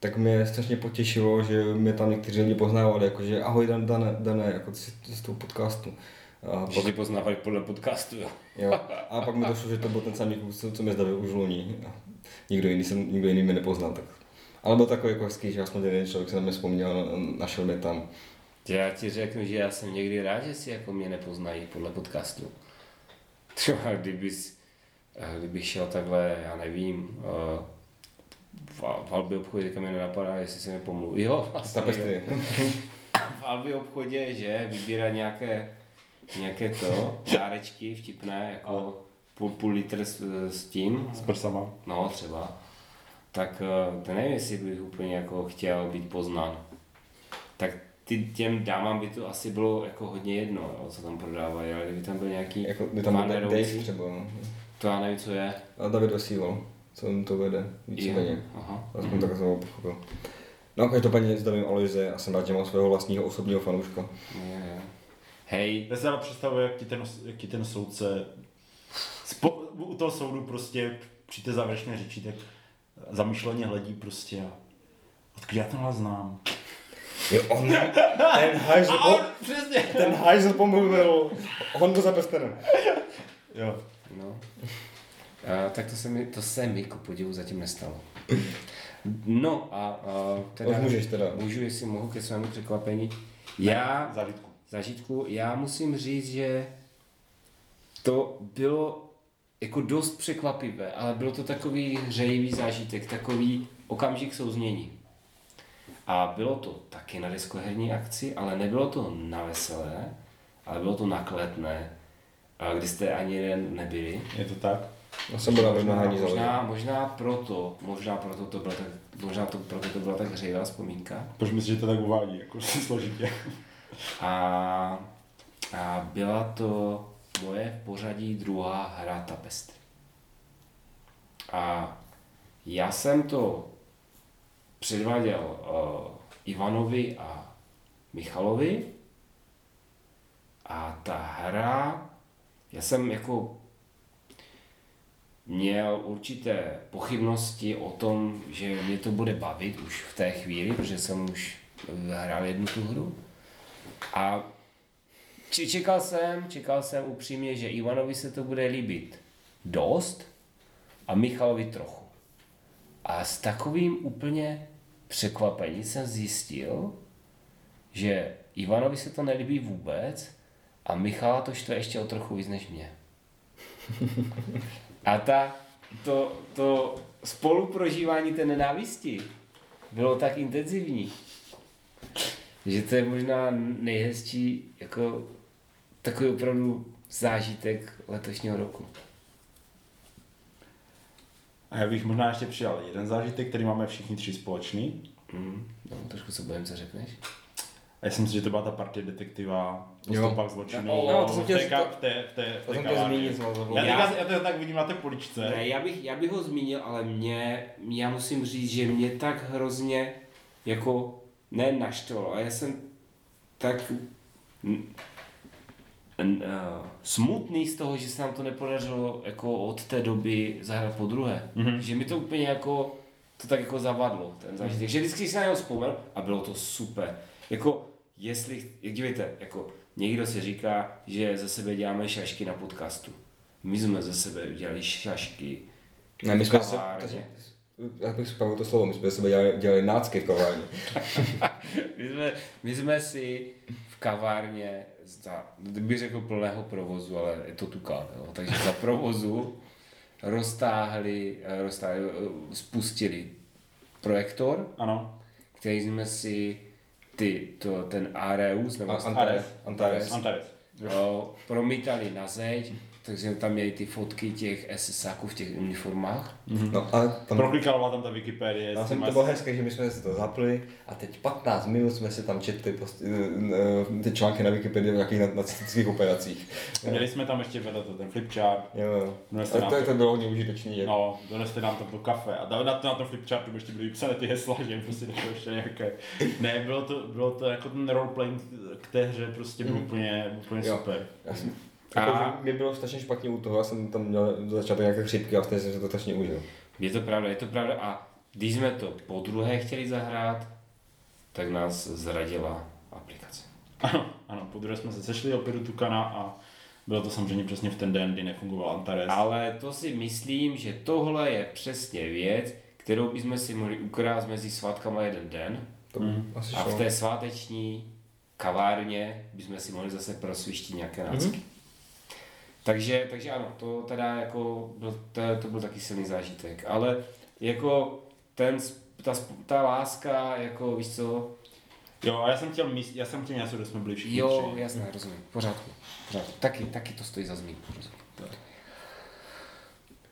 tak mě strašně potěšilo, že mě tam někteří lidi poznávali, jakože ahoj Dan, Dane, Dane, jako z, z toho podcastu. A Že pak, poznávali podle podcastu, jo. jo, a pak mi došlo, že to byl ten samý kluk, co, mě zdavil už loni. Nikdo jiný, jsem, nikdo jiný mě nepoznal, tak. Ale byl takový jako hezký, že aspoň jeden člověk se na mě vzpomněl, našel mě tam. Já ti řeknu, že já jsem někdy rád, že si jako mě nepoznají podle podcastu. Třeba kdybys, eh, kdybych šel takhle, já nevím, eh, v Albi obchodě, teďka mě nenapadá, jestli se mi pomluví. Jo, vlastně, Tapestry. v Albi obchodě, že vybírat nějaké, nějaké to, dárečky vtipné, jako půl, půl litr s, s tím, S prsama. no třeba, tak eh, to nevím, jestli bych úplně jako chtěl být poznán. Tak ty, těm dámám by to asi bylo jako hodně jedno, jo, co tam prodávají, ale kdyby tam byl nějaký Jako, by tam byl Dave třeba, no. to já nevím, co je. A David Vesíval, co jim to vede, víceméně. Aha. Aspoň tak jsem ho pochopil. No každopádně zdravím Aloise a jsem rád, že mám svého vlastního osobního fanouška. Je, je. Hej, Já si ale představuji, jak ti ten, jak ti ten soudce spo, u toho soudu prostě při té závěrečné řeči tak zamýšleně hledí prostě a odkud já tenhle znám. Jo, on, ten hajzl, on, Přesně. ten hajzl pomluvil, on byl za prstenem. Jo. no. A, tak to se mi, to se mi ku podivu zatím nestalo. No a, a teda, Už můžeš teda. můžu, jestli mohu ke svému překvapení. Já, Zážitku. zažitku, já musím říct, že to bylo jako dost překvapivé, ale bylo to takový hřejivý zážitek, takový okamžik souznění. A bylo to taky na diskoherní akci, ale nebylo to na veselé, ale bylo to na kletné, a kdy jste ani jeden nebyli. Je to tak? Já jsem byl na Možná, vymáhání možná, možná proto, možná proto to byla tak, možná to, proto to byla tak hřejivá vzpomínka. Proč myslíš, že to tak uvádí, jako složitě? A, a byla to moje v pořadí druhá hra Tapestry. A já jsem to předváděl uh, Ivanovi a Michalovi a ta hra, já jsem jako měl určité pochybnosti o tom, že mě to bude bavit už v té chvíli, protože jsem už hrál jednu tu hru. A čekal jsem, čekal jsem upřímně, že Ivanovi se to bude líbit dost a Michalovi trochu. A s takovým úplně překvapením jsem zjistil, že Ivanovi se to nelíbí vůbec a Michala to štve ještě o trochu víc než mě. A ta, to, to spoluprožívání té nenávisti bylo tak intenzivní, že to je možná nejhezčí jako takový opravdu zážitek letošního roku. A já bych možná ještě přidal jeden zážitek, který máme všichni tři společný. Mm, no, trošku se bojím, co řekneš. A já si myslím, že to byla ta partie detektiva Jo. Postupak zločinu. No, to jsem v chtěl té, to- v té, v té, v to té. Já, Já- já to tak vidím na té poličce. Ne, já bych, já bych ho zmínil, ale mě, já musím říct, že mě tak hrozně jako ne naštval, ale já jsem tak smutný z toho, že se nám to nepodařilo jako od té doby zahrát po druhé. Mm-hmm. Že mi to úplně jako, to tak jako zavadlo, ten zážitek. Že vždycky si na něho vzpomněl a bylo to super. Jako, jestli, jak dívejte, jako někdo si říká, že ze sebe děláme šašky na podcastu. My jsme ze sebe dělali šašky Ne, my jsme se, já bych spravil to slovo, my jsme sebe dělali, dělali nácky v kavárně. My jsme, my jsme si v kavárně, za, bych řekl plného provozu, ale je to tukán, jo? takže za provozu roztáhli, roztáhli, spustili projektor, Ano. který jsme si ty, to, ten Areus, nebo A- Antares. Antares, Antares. jo, promítali na zeď, takže tam měli ty fotky těch SSáků v těch uniformách. No a tam, Proklikala tam ta Wikipedie. já jsem to bylo hezké, že my jsme si to zapli a teď 15 minut jsme si tam četli prostě, eh, ty články na Wikipedii o nějakých na- nacistických operacích. Měli jsme tam ještě vedle to, ten flipchart. Jo, jo. Donesli Tak nám to, je to. to bylo hodně užitečný. jak- No, donesli nám tam to kafe a na, na, na tom flipchartu ještě byly vypsané ty hesla, že prostě nešlo ještě nějaké. Ne, bylo to, bylo to jako ten roleplaying k té hře prostě byl úplně, úplně Jo. super. Já jsem, A- jako, mě bylo strašně špatně u toho, já jsem tam měl do začátku nějaké chřipky a stejně jsem se to strašně užil. Je to pravda, je to pravda. A když jsme to po druhé chtěli zahrát, tak nás zradila aplikace. Ano, ano, po druhé jsme se sešli opět do Tukana a bylo to samozřejmě přesně v ten den, kdy nefungoval Antares. Ale to si myslím, že tohle je přesně věc, kterou bychom si mohli ukrást mezi svátkama jeden den To asi a v té sváteční kavárně bychom si mohli zase prosvištit nějaké nácky. Mhm. Takže, takže ano, to teda jako, byl, to, to byl taky silný zážitek, ale jako ten, ta, ta láska, jako víš co, Jo, a já jsem chtěl míst, já jsem chtěl něco, kde jsme byli všichni jo, tři. jasné, rozumím, pořádku, pořádku, taky, taky to stojí za zmínku, rozumím.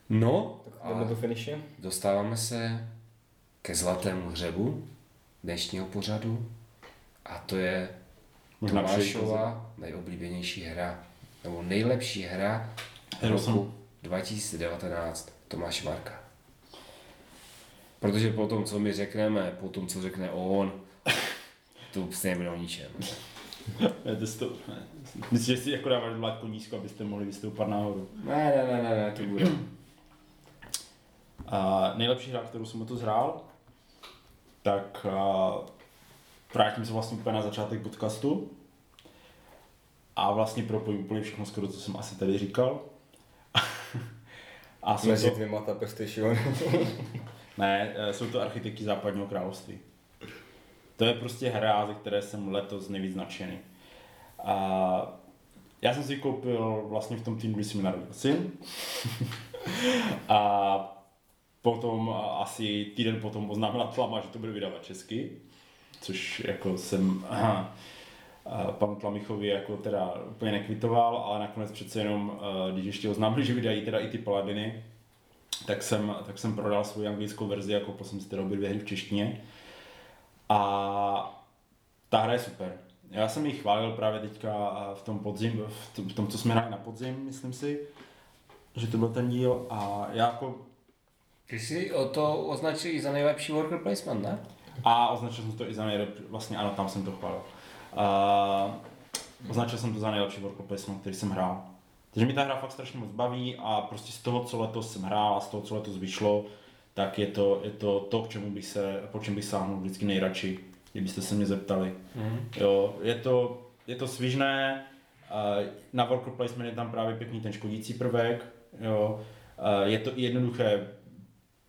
No, Tak jdeme a do finiše. dostáváme se ke zlatému hřebu dnešního pořadu. A to je Možná Tomášova nejoblíbenější hra, nebo nejlepší hra Kterou roku 2019 Tomáš Marka. Protože po tom, co my řekneme, po tom, co řekne on, to stejně bude o ničem. Ne, to, to, ne. Myslím, že si jako dáváš vládko nízko, abyste mohli vystoupat nahoru. Ne, ne, ne, ne, ne to bude. A nejlepší hra, kterou jsem letos hrál, tak a, vrátím se vlastně úplně na začátek podcastu a vlastně propojím úplně všechno skoro, co jsem asi tady říkal. a jsou Mezi to, dvěma šil. ne, eh, jsou to architekti západního království. To je prostě hra, ze které jsem letos nejvíc nadšený. A já jsem si koupil vlastně v tom týdnu, kdy se mi narodil syn. a potom asi týden potom oznámila Tlama, že to bude vydávat česky, což jako jsem aha, panu Tlamichovi jako teda úplně nekvitoval, ale nakonec přece jenom, eh, když ještě oznámili, že vydají teda i ty Paladiny, tak jsem, tak jsem prodal svou anglickou verzi koupil jsem si teda obě dvě hry v češtině. A ta hra je super. já jsem ji chválil právě teďka v tom podzim, v tom, v tom co jsme hráli na podzim, myslím si, že to byl ten díl a já jako Ty jsi o to označil i za nejlepší worker placement, ne? A označil jsem to i za nejlepší, vlastně ano, tam jsem to chválil. Uh, označil jsem to za nejlepší worker placement, který jsem hrál. Takže mi ta hra fakt strašně moc baví a prostě z toho, co letos jsem hrál a z toho, co letos vyšlo, tak je to, je to to, k čemu bych se, po čem bych sáhnul vždycky nejradši, kdybyste se mě zeptali. Mm-hmm. Jo, je to, je to svižné, na worker placement je tam právě pěkný ten škodící prvek, jo, je to jednoduché,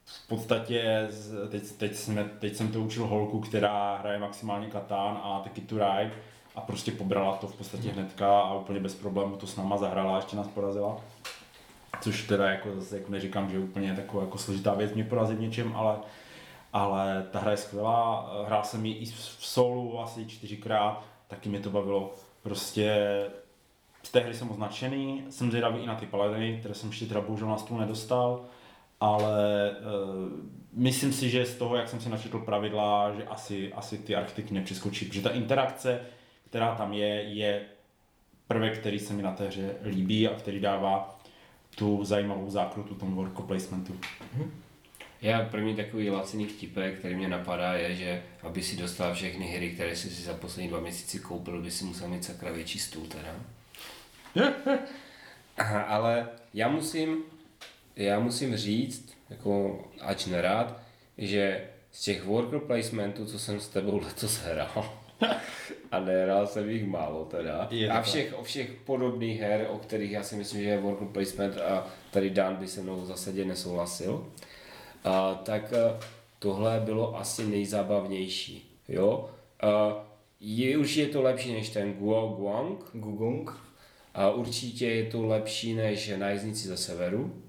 v podstatě, teď, teď, jsme, teď jsem to učil holku, která hraje maximálně Katán a taky Turaj a prostě pobrala to v podstatě hnedka a úplně bez problémů to s náma zahrala a ještě nás porazila. Což teda jako zase jako neříkám, že je úplně taková jako složitá věc mě porazit v něčem, ale, ale ta hra je skvělá. Hrál jsem ji i v solu asi čtyřikrát, taky mě to bavilo. Prostě z té hry jsem označený, jsem zvědavý i na ty paladiny, které jsem ještě teda bohužel na stůl nedostal ale uh, myslím si, že z toho, jak jsem si načetl pravidla, že asi, asi ty architekty nepřeskočí, protože ta interakce, která tam je, je prvek, který se mi na té hře líbí a který dává tu zajímavou zákrutu tomu worker placementu. Mhm. Já první takový laciný vtipek, který mě napadá, je, že aby si dostal všechny hry, které jsi si za poslední dva měsíce koupil, by si musel mít sakra větší stůl teda. Ale já musím já musím říct, jako ač nerad, že z těch worker placementů, co jsem s tebou letos hrál, a nehrál jsem jich málo teda, a všech, o všech podobných her, o kterých já si myslím, že je worker placement a tady Dan by se mnou v zasadě nesouhlasil, a, tak a, tohle bylo asi nejzábavnější, jo. A, je, už je to lepší než ten Guo Guang. Gugong. A určitě je to lepší než Najezníci ze severu.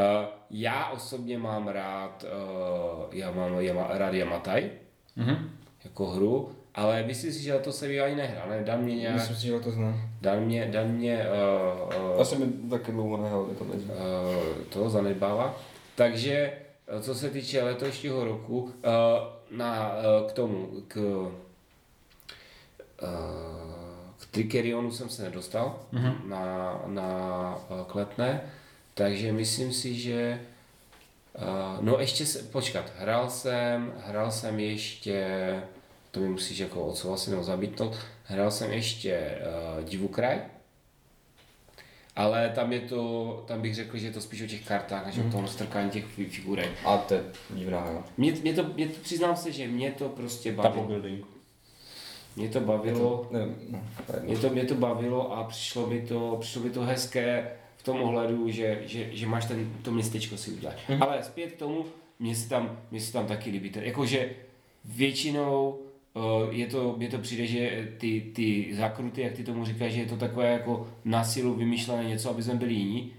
Uh, já osobně mám rád, uh, já mám, já mám rád Yamatai mm-hmm. jako hru, ale myslím si, že to se ani nehrál, ne? Dan mě nějak... Myslím si, že to znám. Dan mě, Dan mě... Uh, uh, Já jsem taky dlouho nehrál, to uh, to zanedbává. Takže, co se týče letošního roku, uh, na, uh, k tomu, k, uh, k Trikerionu jsem se nedostal mm-hmm. na, na uh, Kletné, takže myslím si, že Uh, no ještě se, počkat, hrál jsem, hrál jsem ještě, to mi musíš jako odsouhlasit nebo zamítnout, hrál jsem ještě uh, Divu kraj, ale tam je to, tam bych řekl, že je to spíš o těch kartách, než mm. o mhm. tom strkání těch figurek. A to je divná hra. Mě, mě, to, mě to, přiznám se, že mě to prostě bavilo. building. Mě to bavilo, to, ne, no, mě, to, mě to bavilo a přišlo mi to, přišlo mi to hezké, v tom ohledu, že, že, že máš ten, to městečko si udělat. Mm-hmm. Ale zpět k tomu, mně se tam, mě se tam taky líbí. Jakože většinou uh, je to, mě to přijde, že ty, ty zákruty, jak ty tomu říkáš, že je to takové jako na sílu vymyšlené něco, aby jsme byli jiní.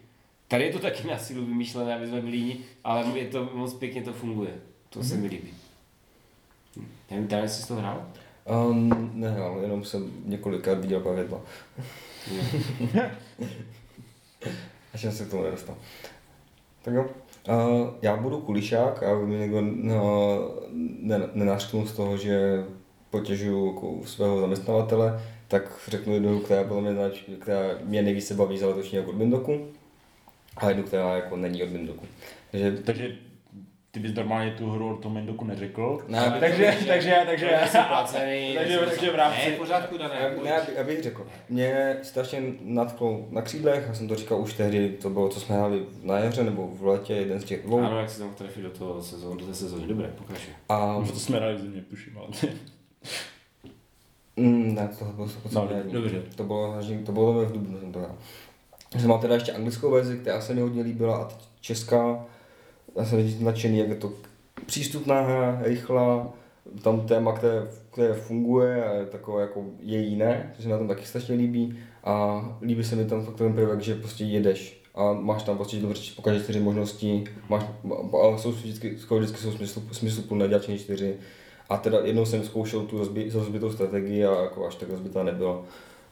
Tady je to taky na sílu vymyšlené, aby jsme byli jiní, ale je to moc pěkně to funguje. To mm-hmm. se mi líbí. Nevím, Daniel jsi to hrál? Um, nehrál, jenom jsem několikrát viděl pravidla. Až jsem se tomu nedostal. Tak jo. Uh, já budu kulišák a mě někdo uh, nenařknu z toho, že potěžuju jako svého zaměstnavatele, tak řeknu jednu, která, mě, která mě nejvíce baví za letošního od Bindoku a jednu, která jako není od Bindoku. Takže, takže ty bys normálně tu hru o tom Mendoku neřekl. Ne, takže, takže, takže, takže, já jsem placený. Takže, takže v rámci... Ne, pořádku, Dané. Ne, abych řekl. Mě strašně nadchlo na křídlech, já jsem to říkal už tehdy, to bylo, co jsme hráli na jaře nebo v letě, jeden z těch dvou. Ano, jak se tam trefí do toho sezóny, do té sezóny, dobré, pokračuj. A... Už to jsme hráli v zimě, tuším, ale... Mm, ne, to bylo, to, no, dobře. to bylo, to bylo v Dubnu, jsem to hrál. Jsem teda ještě anglickou verzi, která se mi hodně líbila a teď česká, já jsem nadšený, jak je to přístupná hra, rychlá, tam téma, které, které funguje a je takové jako je jiné, což se na tom taky strašně líbí a líbí se mi tam fakt ten prvek, že prostě jedeš a máš tam prostě dobře pokaždé čtyři možnosti, máš, ale jsou vždycky, skoro vždycky jsou smysl, smysluplné, dělačně čtyři a teda jednou jsem zkoušel tu rozbitou strategii a jako až tak rozbitá nebyla.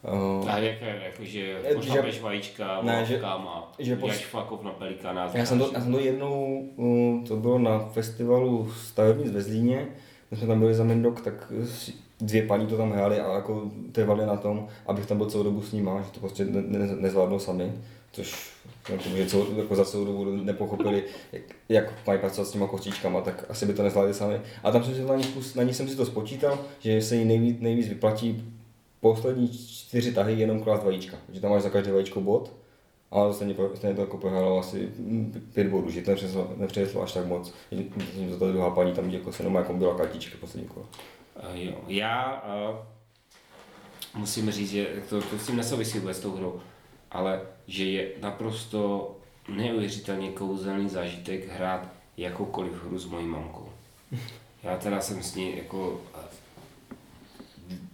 Uh, a jak, jako, že pošlapeš vajíčka, ne, že, a že pos... fakov na pelikána. Já jsem, to, já jsem to jednou, uh, to bylo na festivalu stavebnic ve Zlíně, když jsme tam byli za Mendok, tak dvě paní to tam hrály a jako trvali na tom, abych tam byl celou dobu s nima, že to prostě ne, ne, nezvládnou sami, což jako, že celou, jako za celou dobu nepochopili, jak, jak mají pracovat s těma kostičkama, tak asi by to nezvládli sami. A tam jsem si to na ní, na ní jsem si to spočítal, že se jí nejvíc, nejvíc vyplatí poslední čtyři tahy jenom klást vajíčka, že tam máš za každé vajíčko bod, ale stejně, stejně to jako prohrálo asi mm, pět bodů, že to nepřineslo, až tak moc. Že to ta druhá paní tam jako se jako byla kartička poslední kolo. Uh, jo. Já uh, musím říct, že to, to s tím nesouvisí vůbec s tou hrou, ale že je naprosto neuvěřitelně kouzelný zážitek hrát jakoukoliv hru s mojí mamkou. Já teda jsem s ní jako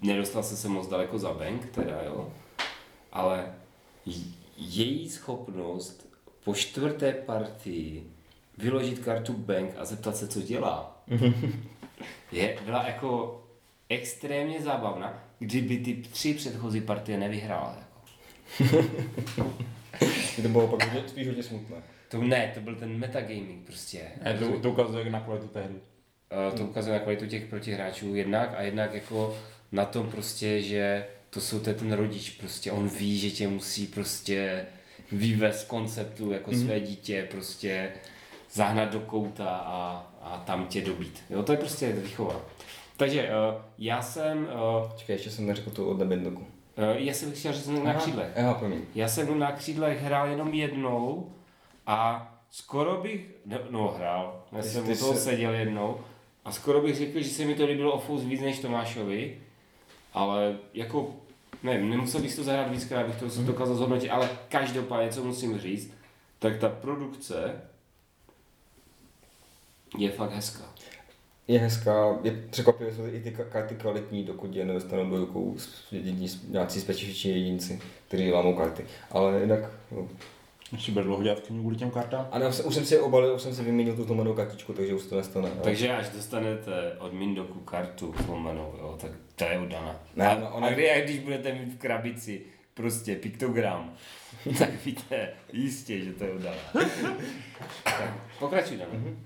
nedostal jsem se moc daleko za bank, teda jo, ale její schopnost po čtvrté partii vyložit kartu bank a zeptat se, co dělá, je, byla jako extrémně zábavná, kdyby ty tři předchozí partie nevyhrála. Jako. To bylo pak hodně, spíš hodně smutné. To ne, to byl ten metagaming prostě. Ne, to, to ukazuje na kvalitu té hry. Eh, To ukazuje na kvalitu těch protihráčů jednak a jednak jako na tom prostě, že to jsou to ten rodič prostě, on ví, že tě musí prostě vyvést konceptu jako Mhm. své dítě, prostě zahnat do kouta a, a tam tě dobít. Jo, to je prostě výchova. Takže eh, já jsem, eh, Čekaj, ještě jsem neřekl to od Nebindoku. eh, já jsem chtěl říct na křídlech. Aha, promiň. Já jsem na křídlech hrál jenom jednou a skoro bych, no, no hrál, já jsem u toho se- seděl jednou a skoro bych řekl, že se mi to líbilo o víc než Tomášovi, ale jako, nevím, nemusel bych to zahrát víckrát, abych to Mhm. dokázal zhodnotit, ale každopádně, co musím říct, tak ta produkce je fakt hezká. Je hezká, je překvapivé, jsou i ty ka- karty kvalitní, dokud je nedostanou do rukou nějací specifiční jedinci, kteří lámou karty. Ale jinak, jo. Ještě bude dlouho dělat knihu kvůli těm kartám. A ne, už jsem si obalil, už jsem si vyměnil tu zlomenou kartičku, takže už to nestane. ale- Takže až dostanete od Mindoku kartu zlomenou, jo, tak to je udaná. Ne, a, no, ona- a, kdy, a když budete mít v krabici prostě piktogram, tak víte jistě, že to je udaná. tak, pokračuj, Dan.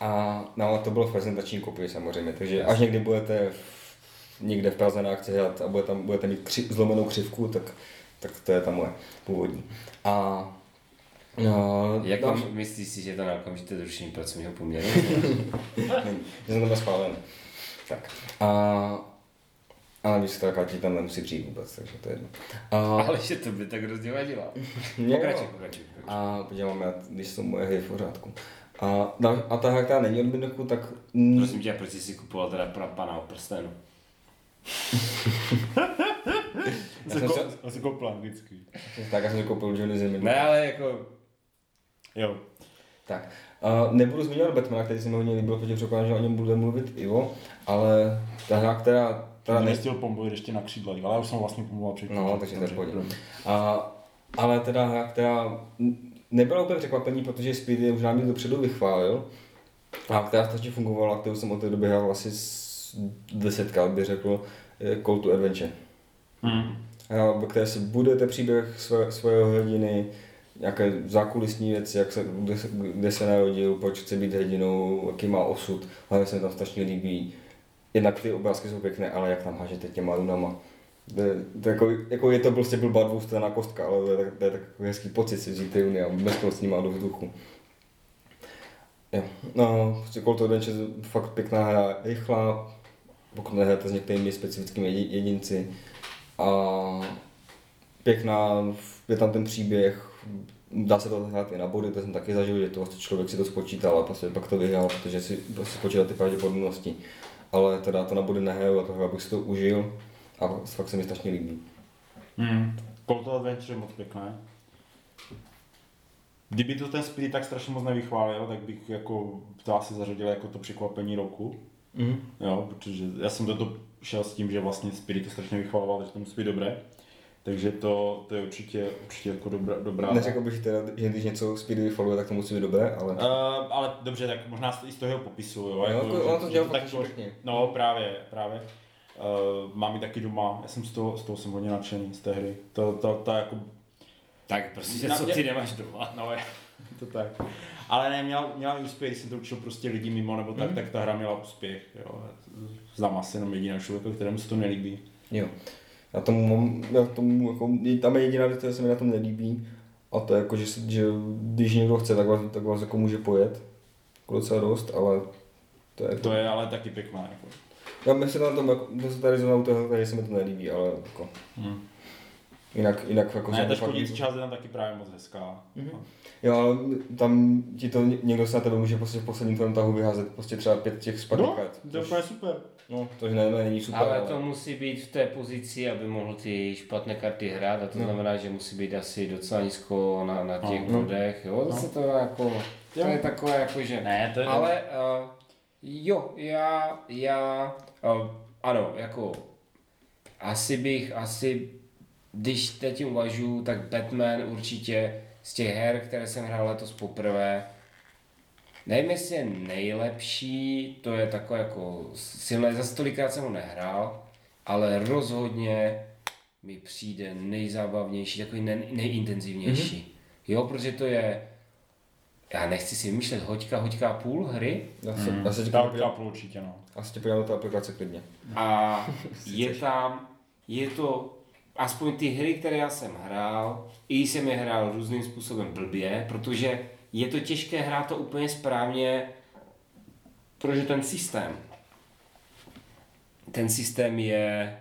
A no, ale to bylo v prezentační kopii samozřejmě, takže až někdy budete v, někde v Praze na akci hrát a bude tam, budete mít kři, zlomenou křivku, tak, tak to je ta moje původní. A No, Jak vám myslíš si, že to na okamžité zrušení pracovního poměru? Že jsem to byl schválen. Tak. A, ale víš, ta Kati tam nemusí přijít vůbec, takže to je jedno. A, Ale že to by tak hrozně vadila. Jo. Pokračuj, pokračuj. a podívám, já, když jsou moje hry v pořádku. A, a ta hra, která není od Bindoku, tak... Prosím tě, proč jsi si kupoval teda pra pana o prstenu? Já jsem se koupil anglicky. tak já jsem si koupil Johnny Zimmer. Ne, ale jako... Jo. Tak, uh, nebudu zmiňovat Batmana, který se mi hodně líbil, protože předpokládám, že o něm bude mluvit Ivo, ale ta hra, která... Teda ne, nechtěl pomluvit ještě na křídlech, ale já už jsem vlastně pomluvil předtím. No, takže to je. A, ale teda hra, která nebyla úplně překvapení, protože Speed je už nám dopředu vychválil, a která strašně fungovala, kterou jsem od té doby hrál asi s desetkrát, bych řekl, Call to Adventure. Hmm. Hra, ve které si budete příběh své, svého hrdiny, nějaké zákulisní věci, jak se, kde, se, kde se narodil, proč chce být hrdinou, jaký má osud, hlavně se mi tam strašně líbí. Jednak ty obrázky jsou pěkné, ale jak tam hážete těma runama. To to jako, jako je to prostě blbá dvoustranná kostka, ale to je, to je takový hezký pocit si vzít ty runy a mesknout s nima do vzduchu. Jo, no, prostě to Adventure je fakt pěkná hra, rychlá, pokud nehrajete s některými specifickými jedi- jedinci. A pěkná, je tam ten příběh, dá se to hrát i na body, to jsem taky zažil, že to vlastně člověk si to spočítal a prostě pak to vyhrál, protože si prostě spočítal ty pravděpodobnosti. Ale teda to na body nehraju a toho abych si to užil a fakt se mi strašně líbí. Hmm. Call to Adventure je moc pěkné. Kdyby to ten Spirit tak strašně moc nevychválil, tak bych jako to asi zařadil jako to překvapení roku. Mm. Jo, protože já jsem do toho šel s tím, že vlastně Spirit to strašně vychvaloval, že to musí být dobré. Takže to, to je určitě, určitě jako dobrá. dobrá Neřekl bych teda, že když něco Speedy vyfaluje, tak to musí být dobré, ale... Uh, ale dobře, tak možná i z toho jeho popisu, jo. jako že- ono to dělá tak jako- pěkně. No právě, právě. Uh, mám ji taky doma, já jsem z toho, z toho jsem hodně nadšený, z té hry. To, to, to jako, Tak prostě, Na co ty nemáš doma? no, to tak. Ale ne, měla, měla úspěch, jsem to učil prostě lidi mimo, nebo tak, Mhm. tak ta hra měla úspěch, jo. Znám asi jenom jediného člověka, kterému se to nelíbí. Jo. Já tomu mám, já tomu jako, tam je jediná věc, která se mi na tom nelíbí, a to je jako, že, že když někdo chce, tak vás, tak vás jako může pojet. Jako docela dost, ale to je To je ale taky pěkná, jako. Já myslím na tom, jako, to se tady zrovna u toho, tady se mi to nelíbí, ale jako, Hmm. Jinak, jinak jako Ne, ta fakt- škodící část je tam taky právě moc hezká. Mhm. Jo, ale tam ti to někdo se na tebe může prostě v posledním tvém tahu vyházet prostě třeba pět těch spadných No, to je super. No, to ne, ne, není super, Ale to musí být v té pozici, aby mohl ty špatné karty hrát a to No. znamená, že musí být asi docela nízko na, na těch No. bodech, jo, No. zase to jako, to je takové jako, že Ne, to je... Ale uh, jo, já, já, uh, ano, jako asi bych, asi, když teď uvažuji, tak Batman určitě z těch her, které jsem hrál letos poprvé, nevím, jestli je nejlepší, to je takové jako silné, zase tolikrát jsem ho nehrál, ale rozhodně mi přijde nejzábavnější, takový nej, nejintenzivnější. Mm-hmm. Jo, protože to je, já nechci si vymýšlet hoďka, hoďka půl hry Já se, Hmm. já se podívám, chápu určitě, no. já se tě podívám do té aplikace klidně. a je tam, je to, aspoň ty hry, které já jsem hrál, i jsem je hrál různým způsobem blbě, protože je to těžké hrát to úplně správně, protože ten systém, ten systém je,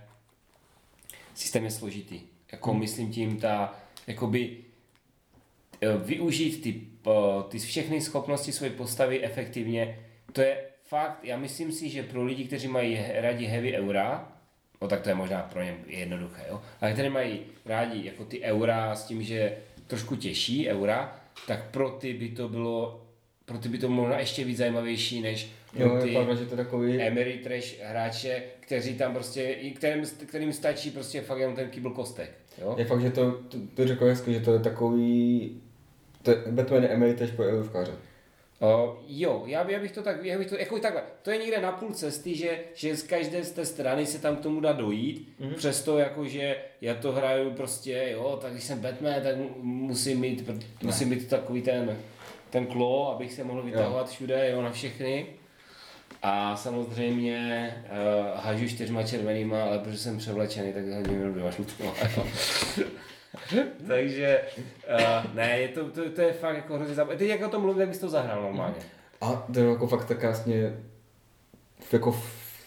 systém je složitý. Jako myslím tím ta, jakoby eh, využít ty, eh, ty všechny schopnosti své postavy efektivně, to je fakt, já myslím si, že pro lidi, kteří mají rádi heavy eura, no tak to je možná pro ně jednoduché, jo, ale kteří mají rádi jako ty eura s tím, že trošku těžší eura, tak pro ty by to bylo, pro ty by to možná ještě víc zajímavější, než Jo, pro ty pravda, že to takový, Emery Trash hráče, kteří tam prostě, i kterým, kterým stačí prostě fakt jenom ten kýbl kostek, jo. je fakt, že to, to, to řekl hezky, že to je takový, to je, Batman je Emily po Elovkáře. Uh, jo, já, by, já bych to tak, já bych to, jako takhle, to je někde na půl cesty, že, že z každé z té strany se tam k tomu dá dojít, mm-hmm. přesto jako, že já to hraju prostě, jo, tak když jsem Batman, tak mu- musím mít, musím mít takový ten, ten klo, abych se mohl vytahovat všude, jo, na všechny. A samozřejmě uh, hažu čtyřma červenýma, ale protože jsem převlečený, tak hodím jenom dva jo. Takže, uh, ne, je to, to, to, je fakt jako hrozně zábavné. Teď jak o tom mluvím, tak bys to zahrál normálně. A to je jako fakt tak krásně, jako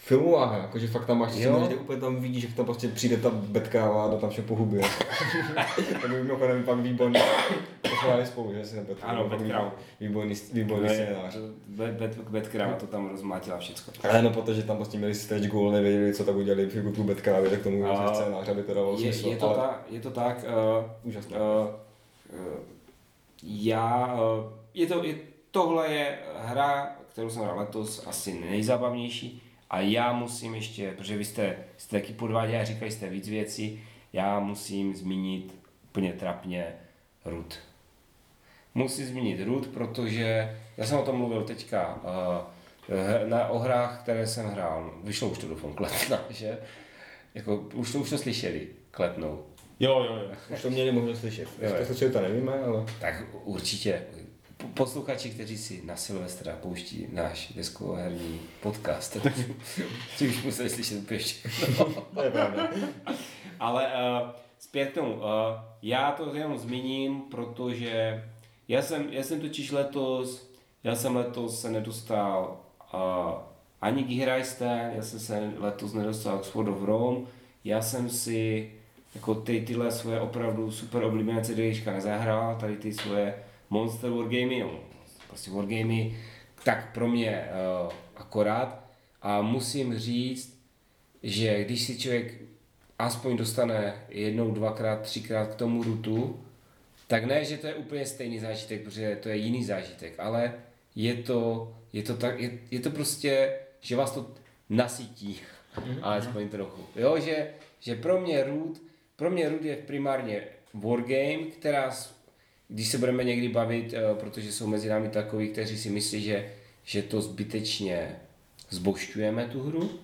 filmová hra, jakože fakt tam máš Jo. kde úplně tam vidíš, jak tam prostě přijde ta betkráva a to tam vše pohubí. to by mimochodem pak výborný, to jsme hráli spolu, že si nebet. Ano, Betkráva. Výborný, výborný scénář. Betkráva to tam rozmátila všecko. Ale no, protože tam prostě měli stretch goal, nevěděli, co tak udělali figurku Betkrávy, tak tomu A- scénář, aby to dávalo Je, smysl. je, to ale tak, je to tak, uh, úžasné. uh, uh, já, uh, je to, je, tohle je hra, kterou jsem hrál letos, asi nejzábavnější a já musím ještě, protože vy jste, jste taky podváděli a říkali jste víc věcí, já musím zmínit úplně trapně Root. Musím zmínit Root, protože já jsem o tom mluvil teďka uh, na, o hrách, které jsem hrál. Vyšlo už to doufám kletna, že? Jako, už to, už to slyšeli, kletnou. Jo, jo, jo. Už to měli možnost slyšet. Jestli to slyšeli, to nevíme, ale... Tak určitě. Po- Posluchači, kteří si na Silvestra pouští náš deskoherní podcast, ti už museli slyšet úplně všechno. To je pravda. Ale uh, zpět k tomu. Uh, já to jenom zmíním, protože já jsem, já jsem totiž letos, já jsem letos se nedostal uh, ani k já jsem se letos nedostal k Sword of Rome, já jsem si jako ty, tyhle svoje opravdu super oblíbené CDčka nezahrál, tady ty svoje Monster Wargamy, no, prostě Wargamy, tak pro mě uh, akorát. A musím říct, že když si člověk aspoň dostane jednou, dvakrát, třikrát k tomu rutu, tak ne, že to je úplně stejný zážitek, protože to je jiný zážitek, ale je to, je to, tak, je, je to prostě, že vás to nasytí, alespoň trochu. Jo, že, že pro mě root, pro mě root je primárně wargame, která, když se budeme někdy bavit, eh, protože jsou mezi námi takoví, kteří si myslí, že, že to zbytečně zbošťujeme tu hru,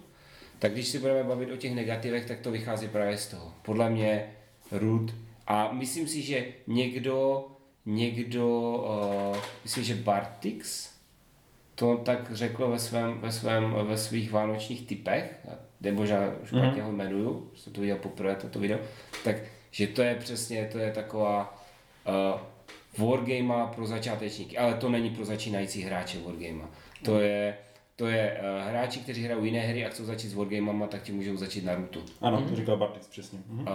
tak když si budeme bavit o těch negativech, tak to vychází právě z toho. Podle mě Root a myslím si, že někdo, někdo, uh, myslím, že Bartix, to tak řekl ve, svém, ve, svém, ve svých vánočních typech, nebo možná špatně ho jmenuju, jsem to viděl poprvé, toto video, tak že to je přesně, to je taková uh, wargame pro začátečníky, ale to není pro začínající hráče wargame. To je, to je uh, hráči, kteří hrají jiné hry a chcou začít s wargamama, tak ti můžou začít Naruto. Ano, to říkal Bartix přesně. Mhm. Uh,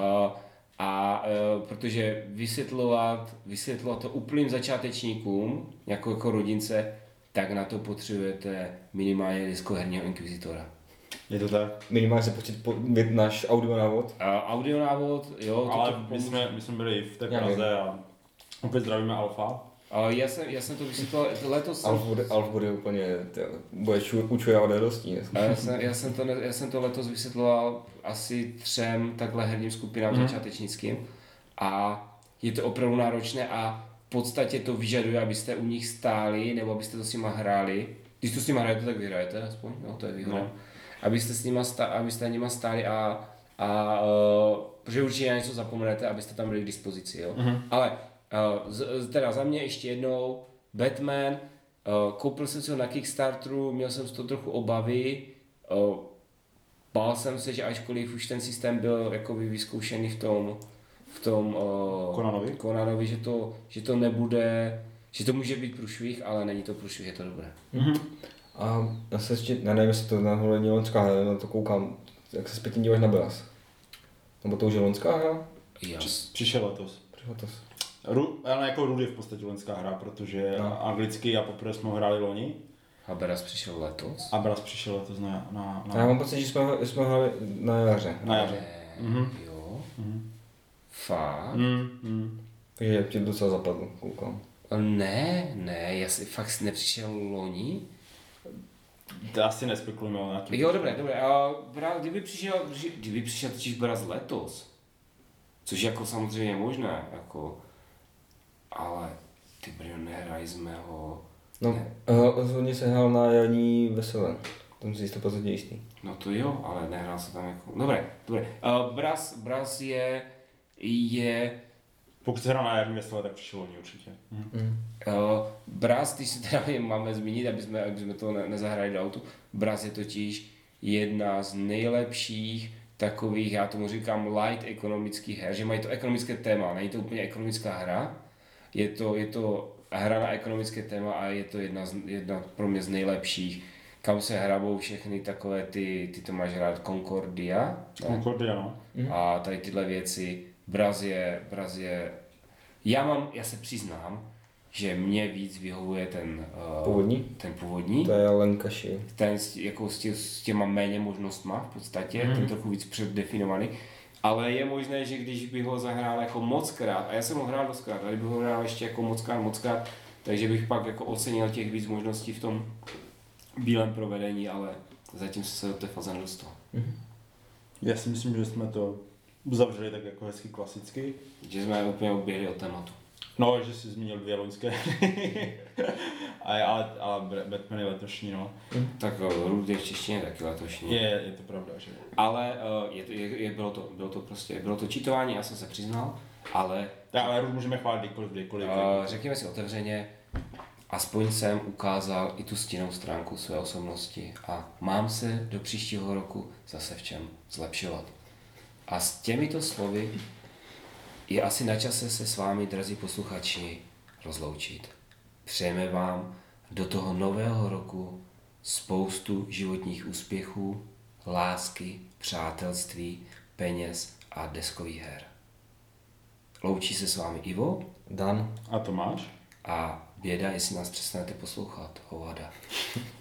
a uh, protože vysvětlovat, vysvětlovat to úplným začátečníkům, jako, jako rodince, tak na to potřebujete minimálně disko herního inkvizitora. Je to tak. Minimálně se počít po, náš audio návod. Uh, audio návod, jo, Ale to my jsme, my jsme byli v té Praze a opět zdravíme Alfa. uh, já, jsem, já jsem to vysvětlil, letos jsem, Alf bude, Alf bude úplně, bude ču, učuje od radostí. a já, jsem, já, jsem to, já jsem to letos vysvětloval asi třem takhle herním skupinám Mhm. začátečnickým a je to opravdu náročné a v podstatě to vyžaduje, abyste u nich stáli nebo abyste to s nima hráli. Když to s nima hrajete, tak vyhrajete aspoň, no to je výhoda. No. Abyste s nima, stá, abyste nima stáli a, a uh, protože určitě na něco zapomenete, abyste tam byli k dispozici, jo. Mhm. Ale z, z- teda za mě ještě jednou Batman, uh, koupil jsem si ho na Kickstarteru, měl jsem z toho trochu obavy, uh, bál jsem se, že ačkoliv už ten systém byl jakoby vyzkoušený v tom, v tom uh, Konanovi? Konanovi že, to, že to nebude, že to může být průšvih, ale není to průšvih, je to dobré. A já se ještě, já nevím, jestli to náhodou není loňská hra, na to koukám, jak se zpětně díváš na Belas. Nebo to už je loňská hra? Jas. Přišel letos. Přišlo to. Ru, ale jako Rudy je v podstatě lenská hra, protože No. anglicky a poprvé jsme ho hráli loni Haberas přišel letos. a Bras přišel letos na, na, A já na, mám pocit, že jsme, jsme hráli na jaře. na jaře. Ne, Mhm. jo. Mhm. Fakt? Mm, mm. Takže tě docela zapadlo, koukám. Ne, ne, já si fakt nepřišel loni. To asi nespekulujeme na tím. Jo, dobré, dobré. A bra, kdyby přišel, kdyby přišel totiž Braz letos, což je jako samozřejmě možné, jako, ale ty brjo, nehrali jsme ho, No, rozhodně se hrál na jarní veselé. Tam si 100% jistý. no to jo, ale nehrál se tam jako, dobré, dobré. Uh, Braz, Braz je, je, Pokud se hrál na jarní veselé, tak přišel loni určitě. Mhm. Mm. Uh, Braz, když se teda máme zmínit, aby jsme, aby jsme to ne, nezahrali do autu, Braz je totiž jedna z nejlepších takových, já tomu říkám light ekonomických her, že mají to ekonomické téma, není to úplně ekonomická hra, je to, je to hra na ekonomické téma a je to jedna, z, jedna pro mě z nejlepších, kam se hrabou všechny takové ty, ty to máš hrát Concordia, ne? Concordia, no. a tady tyhle věci. Braz je, Braz je, já mám, já se přiznám, že mě víc vyhovuje ten uh, Původní? ten původní, To je Lenkaši. ten s, jako s, tě, s těma méně možnostma v podstatě, mm. ten trochu víc předdefinovaný. Ale je možné, že když bych ho zahrál jako moc krát, a já jsem ho hrál dost krát, ale kdybych ho hrál ještě jako moc krát, moc krát, takže bych pak jako ocenil těch víc možností v tom bílém provedení, ale zatím jsem se do té fáze nedostal. Já si myslím, že jsme to uzavřeli tak jako hezky klasicky. Že jsme úplně uběhli od tématu. No, že jsi zmínil dvě loňské ale, ale, ale Batman je letošní, no. Tak eh, Rud je v češtině taky letošní. Je, je to pravda, že Ale uh, je to, je, je, bylo, to, bylo to prostě, bylo to čítování, já jsem se přiznal, ale Tak, ale Rud můžeme chválit kdykoliv, kdykoliv. uh, řekněme si otevřeně, aspoň jsem ukázal i tu stinnou stránku své osobnosti a mám se do příštího roku zase v čem zlepšovat. A s těmito slovy je asi na čase se s vámi, drazí posluchači, rozloučit. Přejeme vám do toho nového roku spoustu životních úspěchů, lásky, přátelství, peněz a deskových her. Loučí se s vámi Ivo Dan. A Tomáš? a běda, jestli nás přestanete poslouchat, hovada.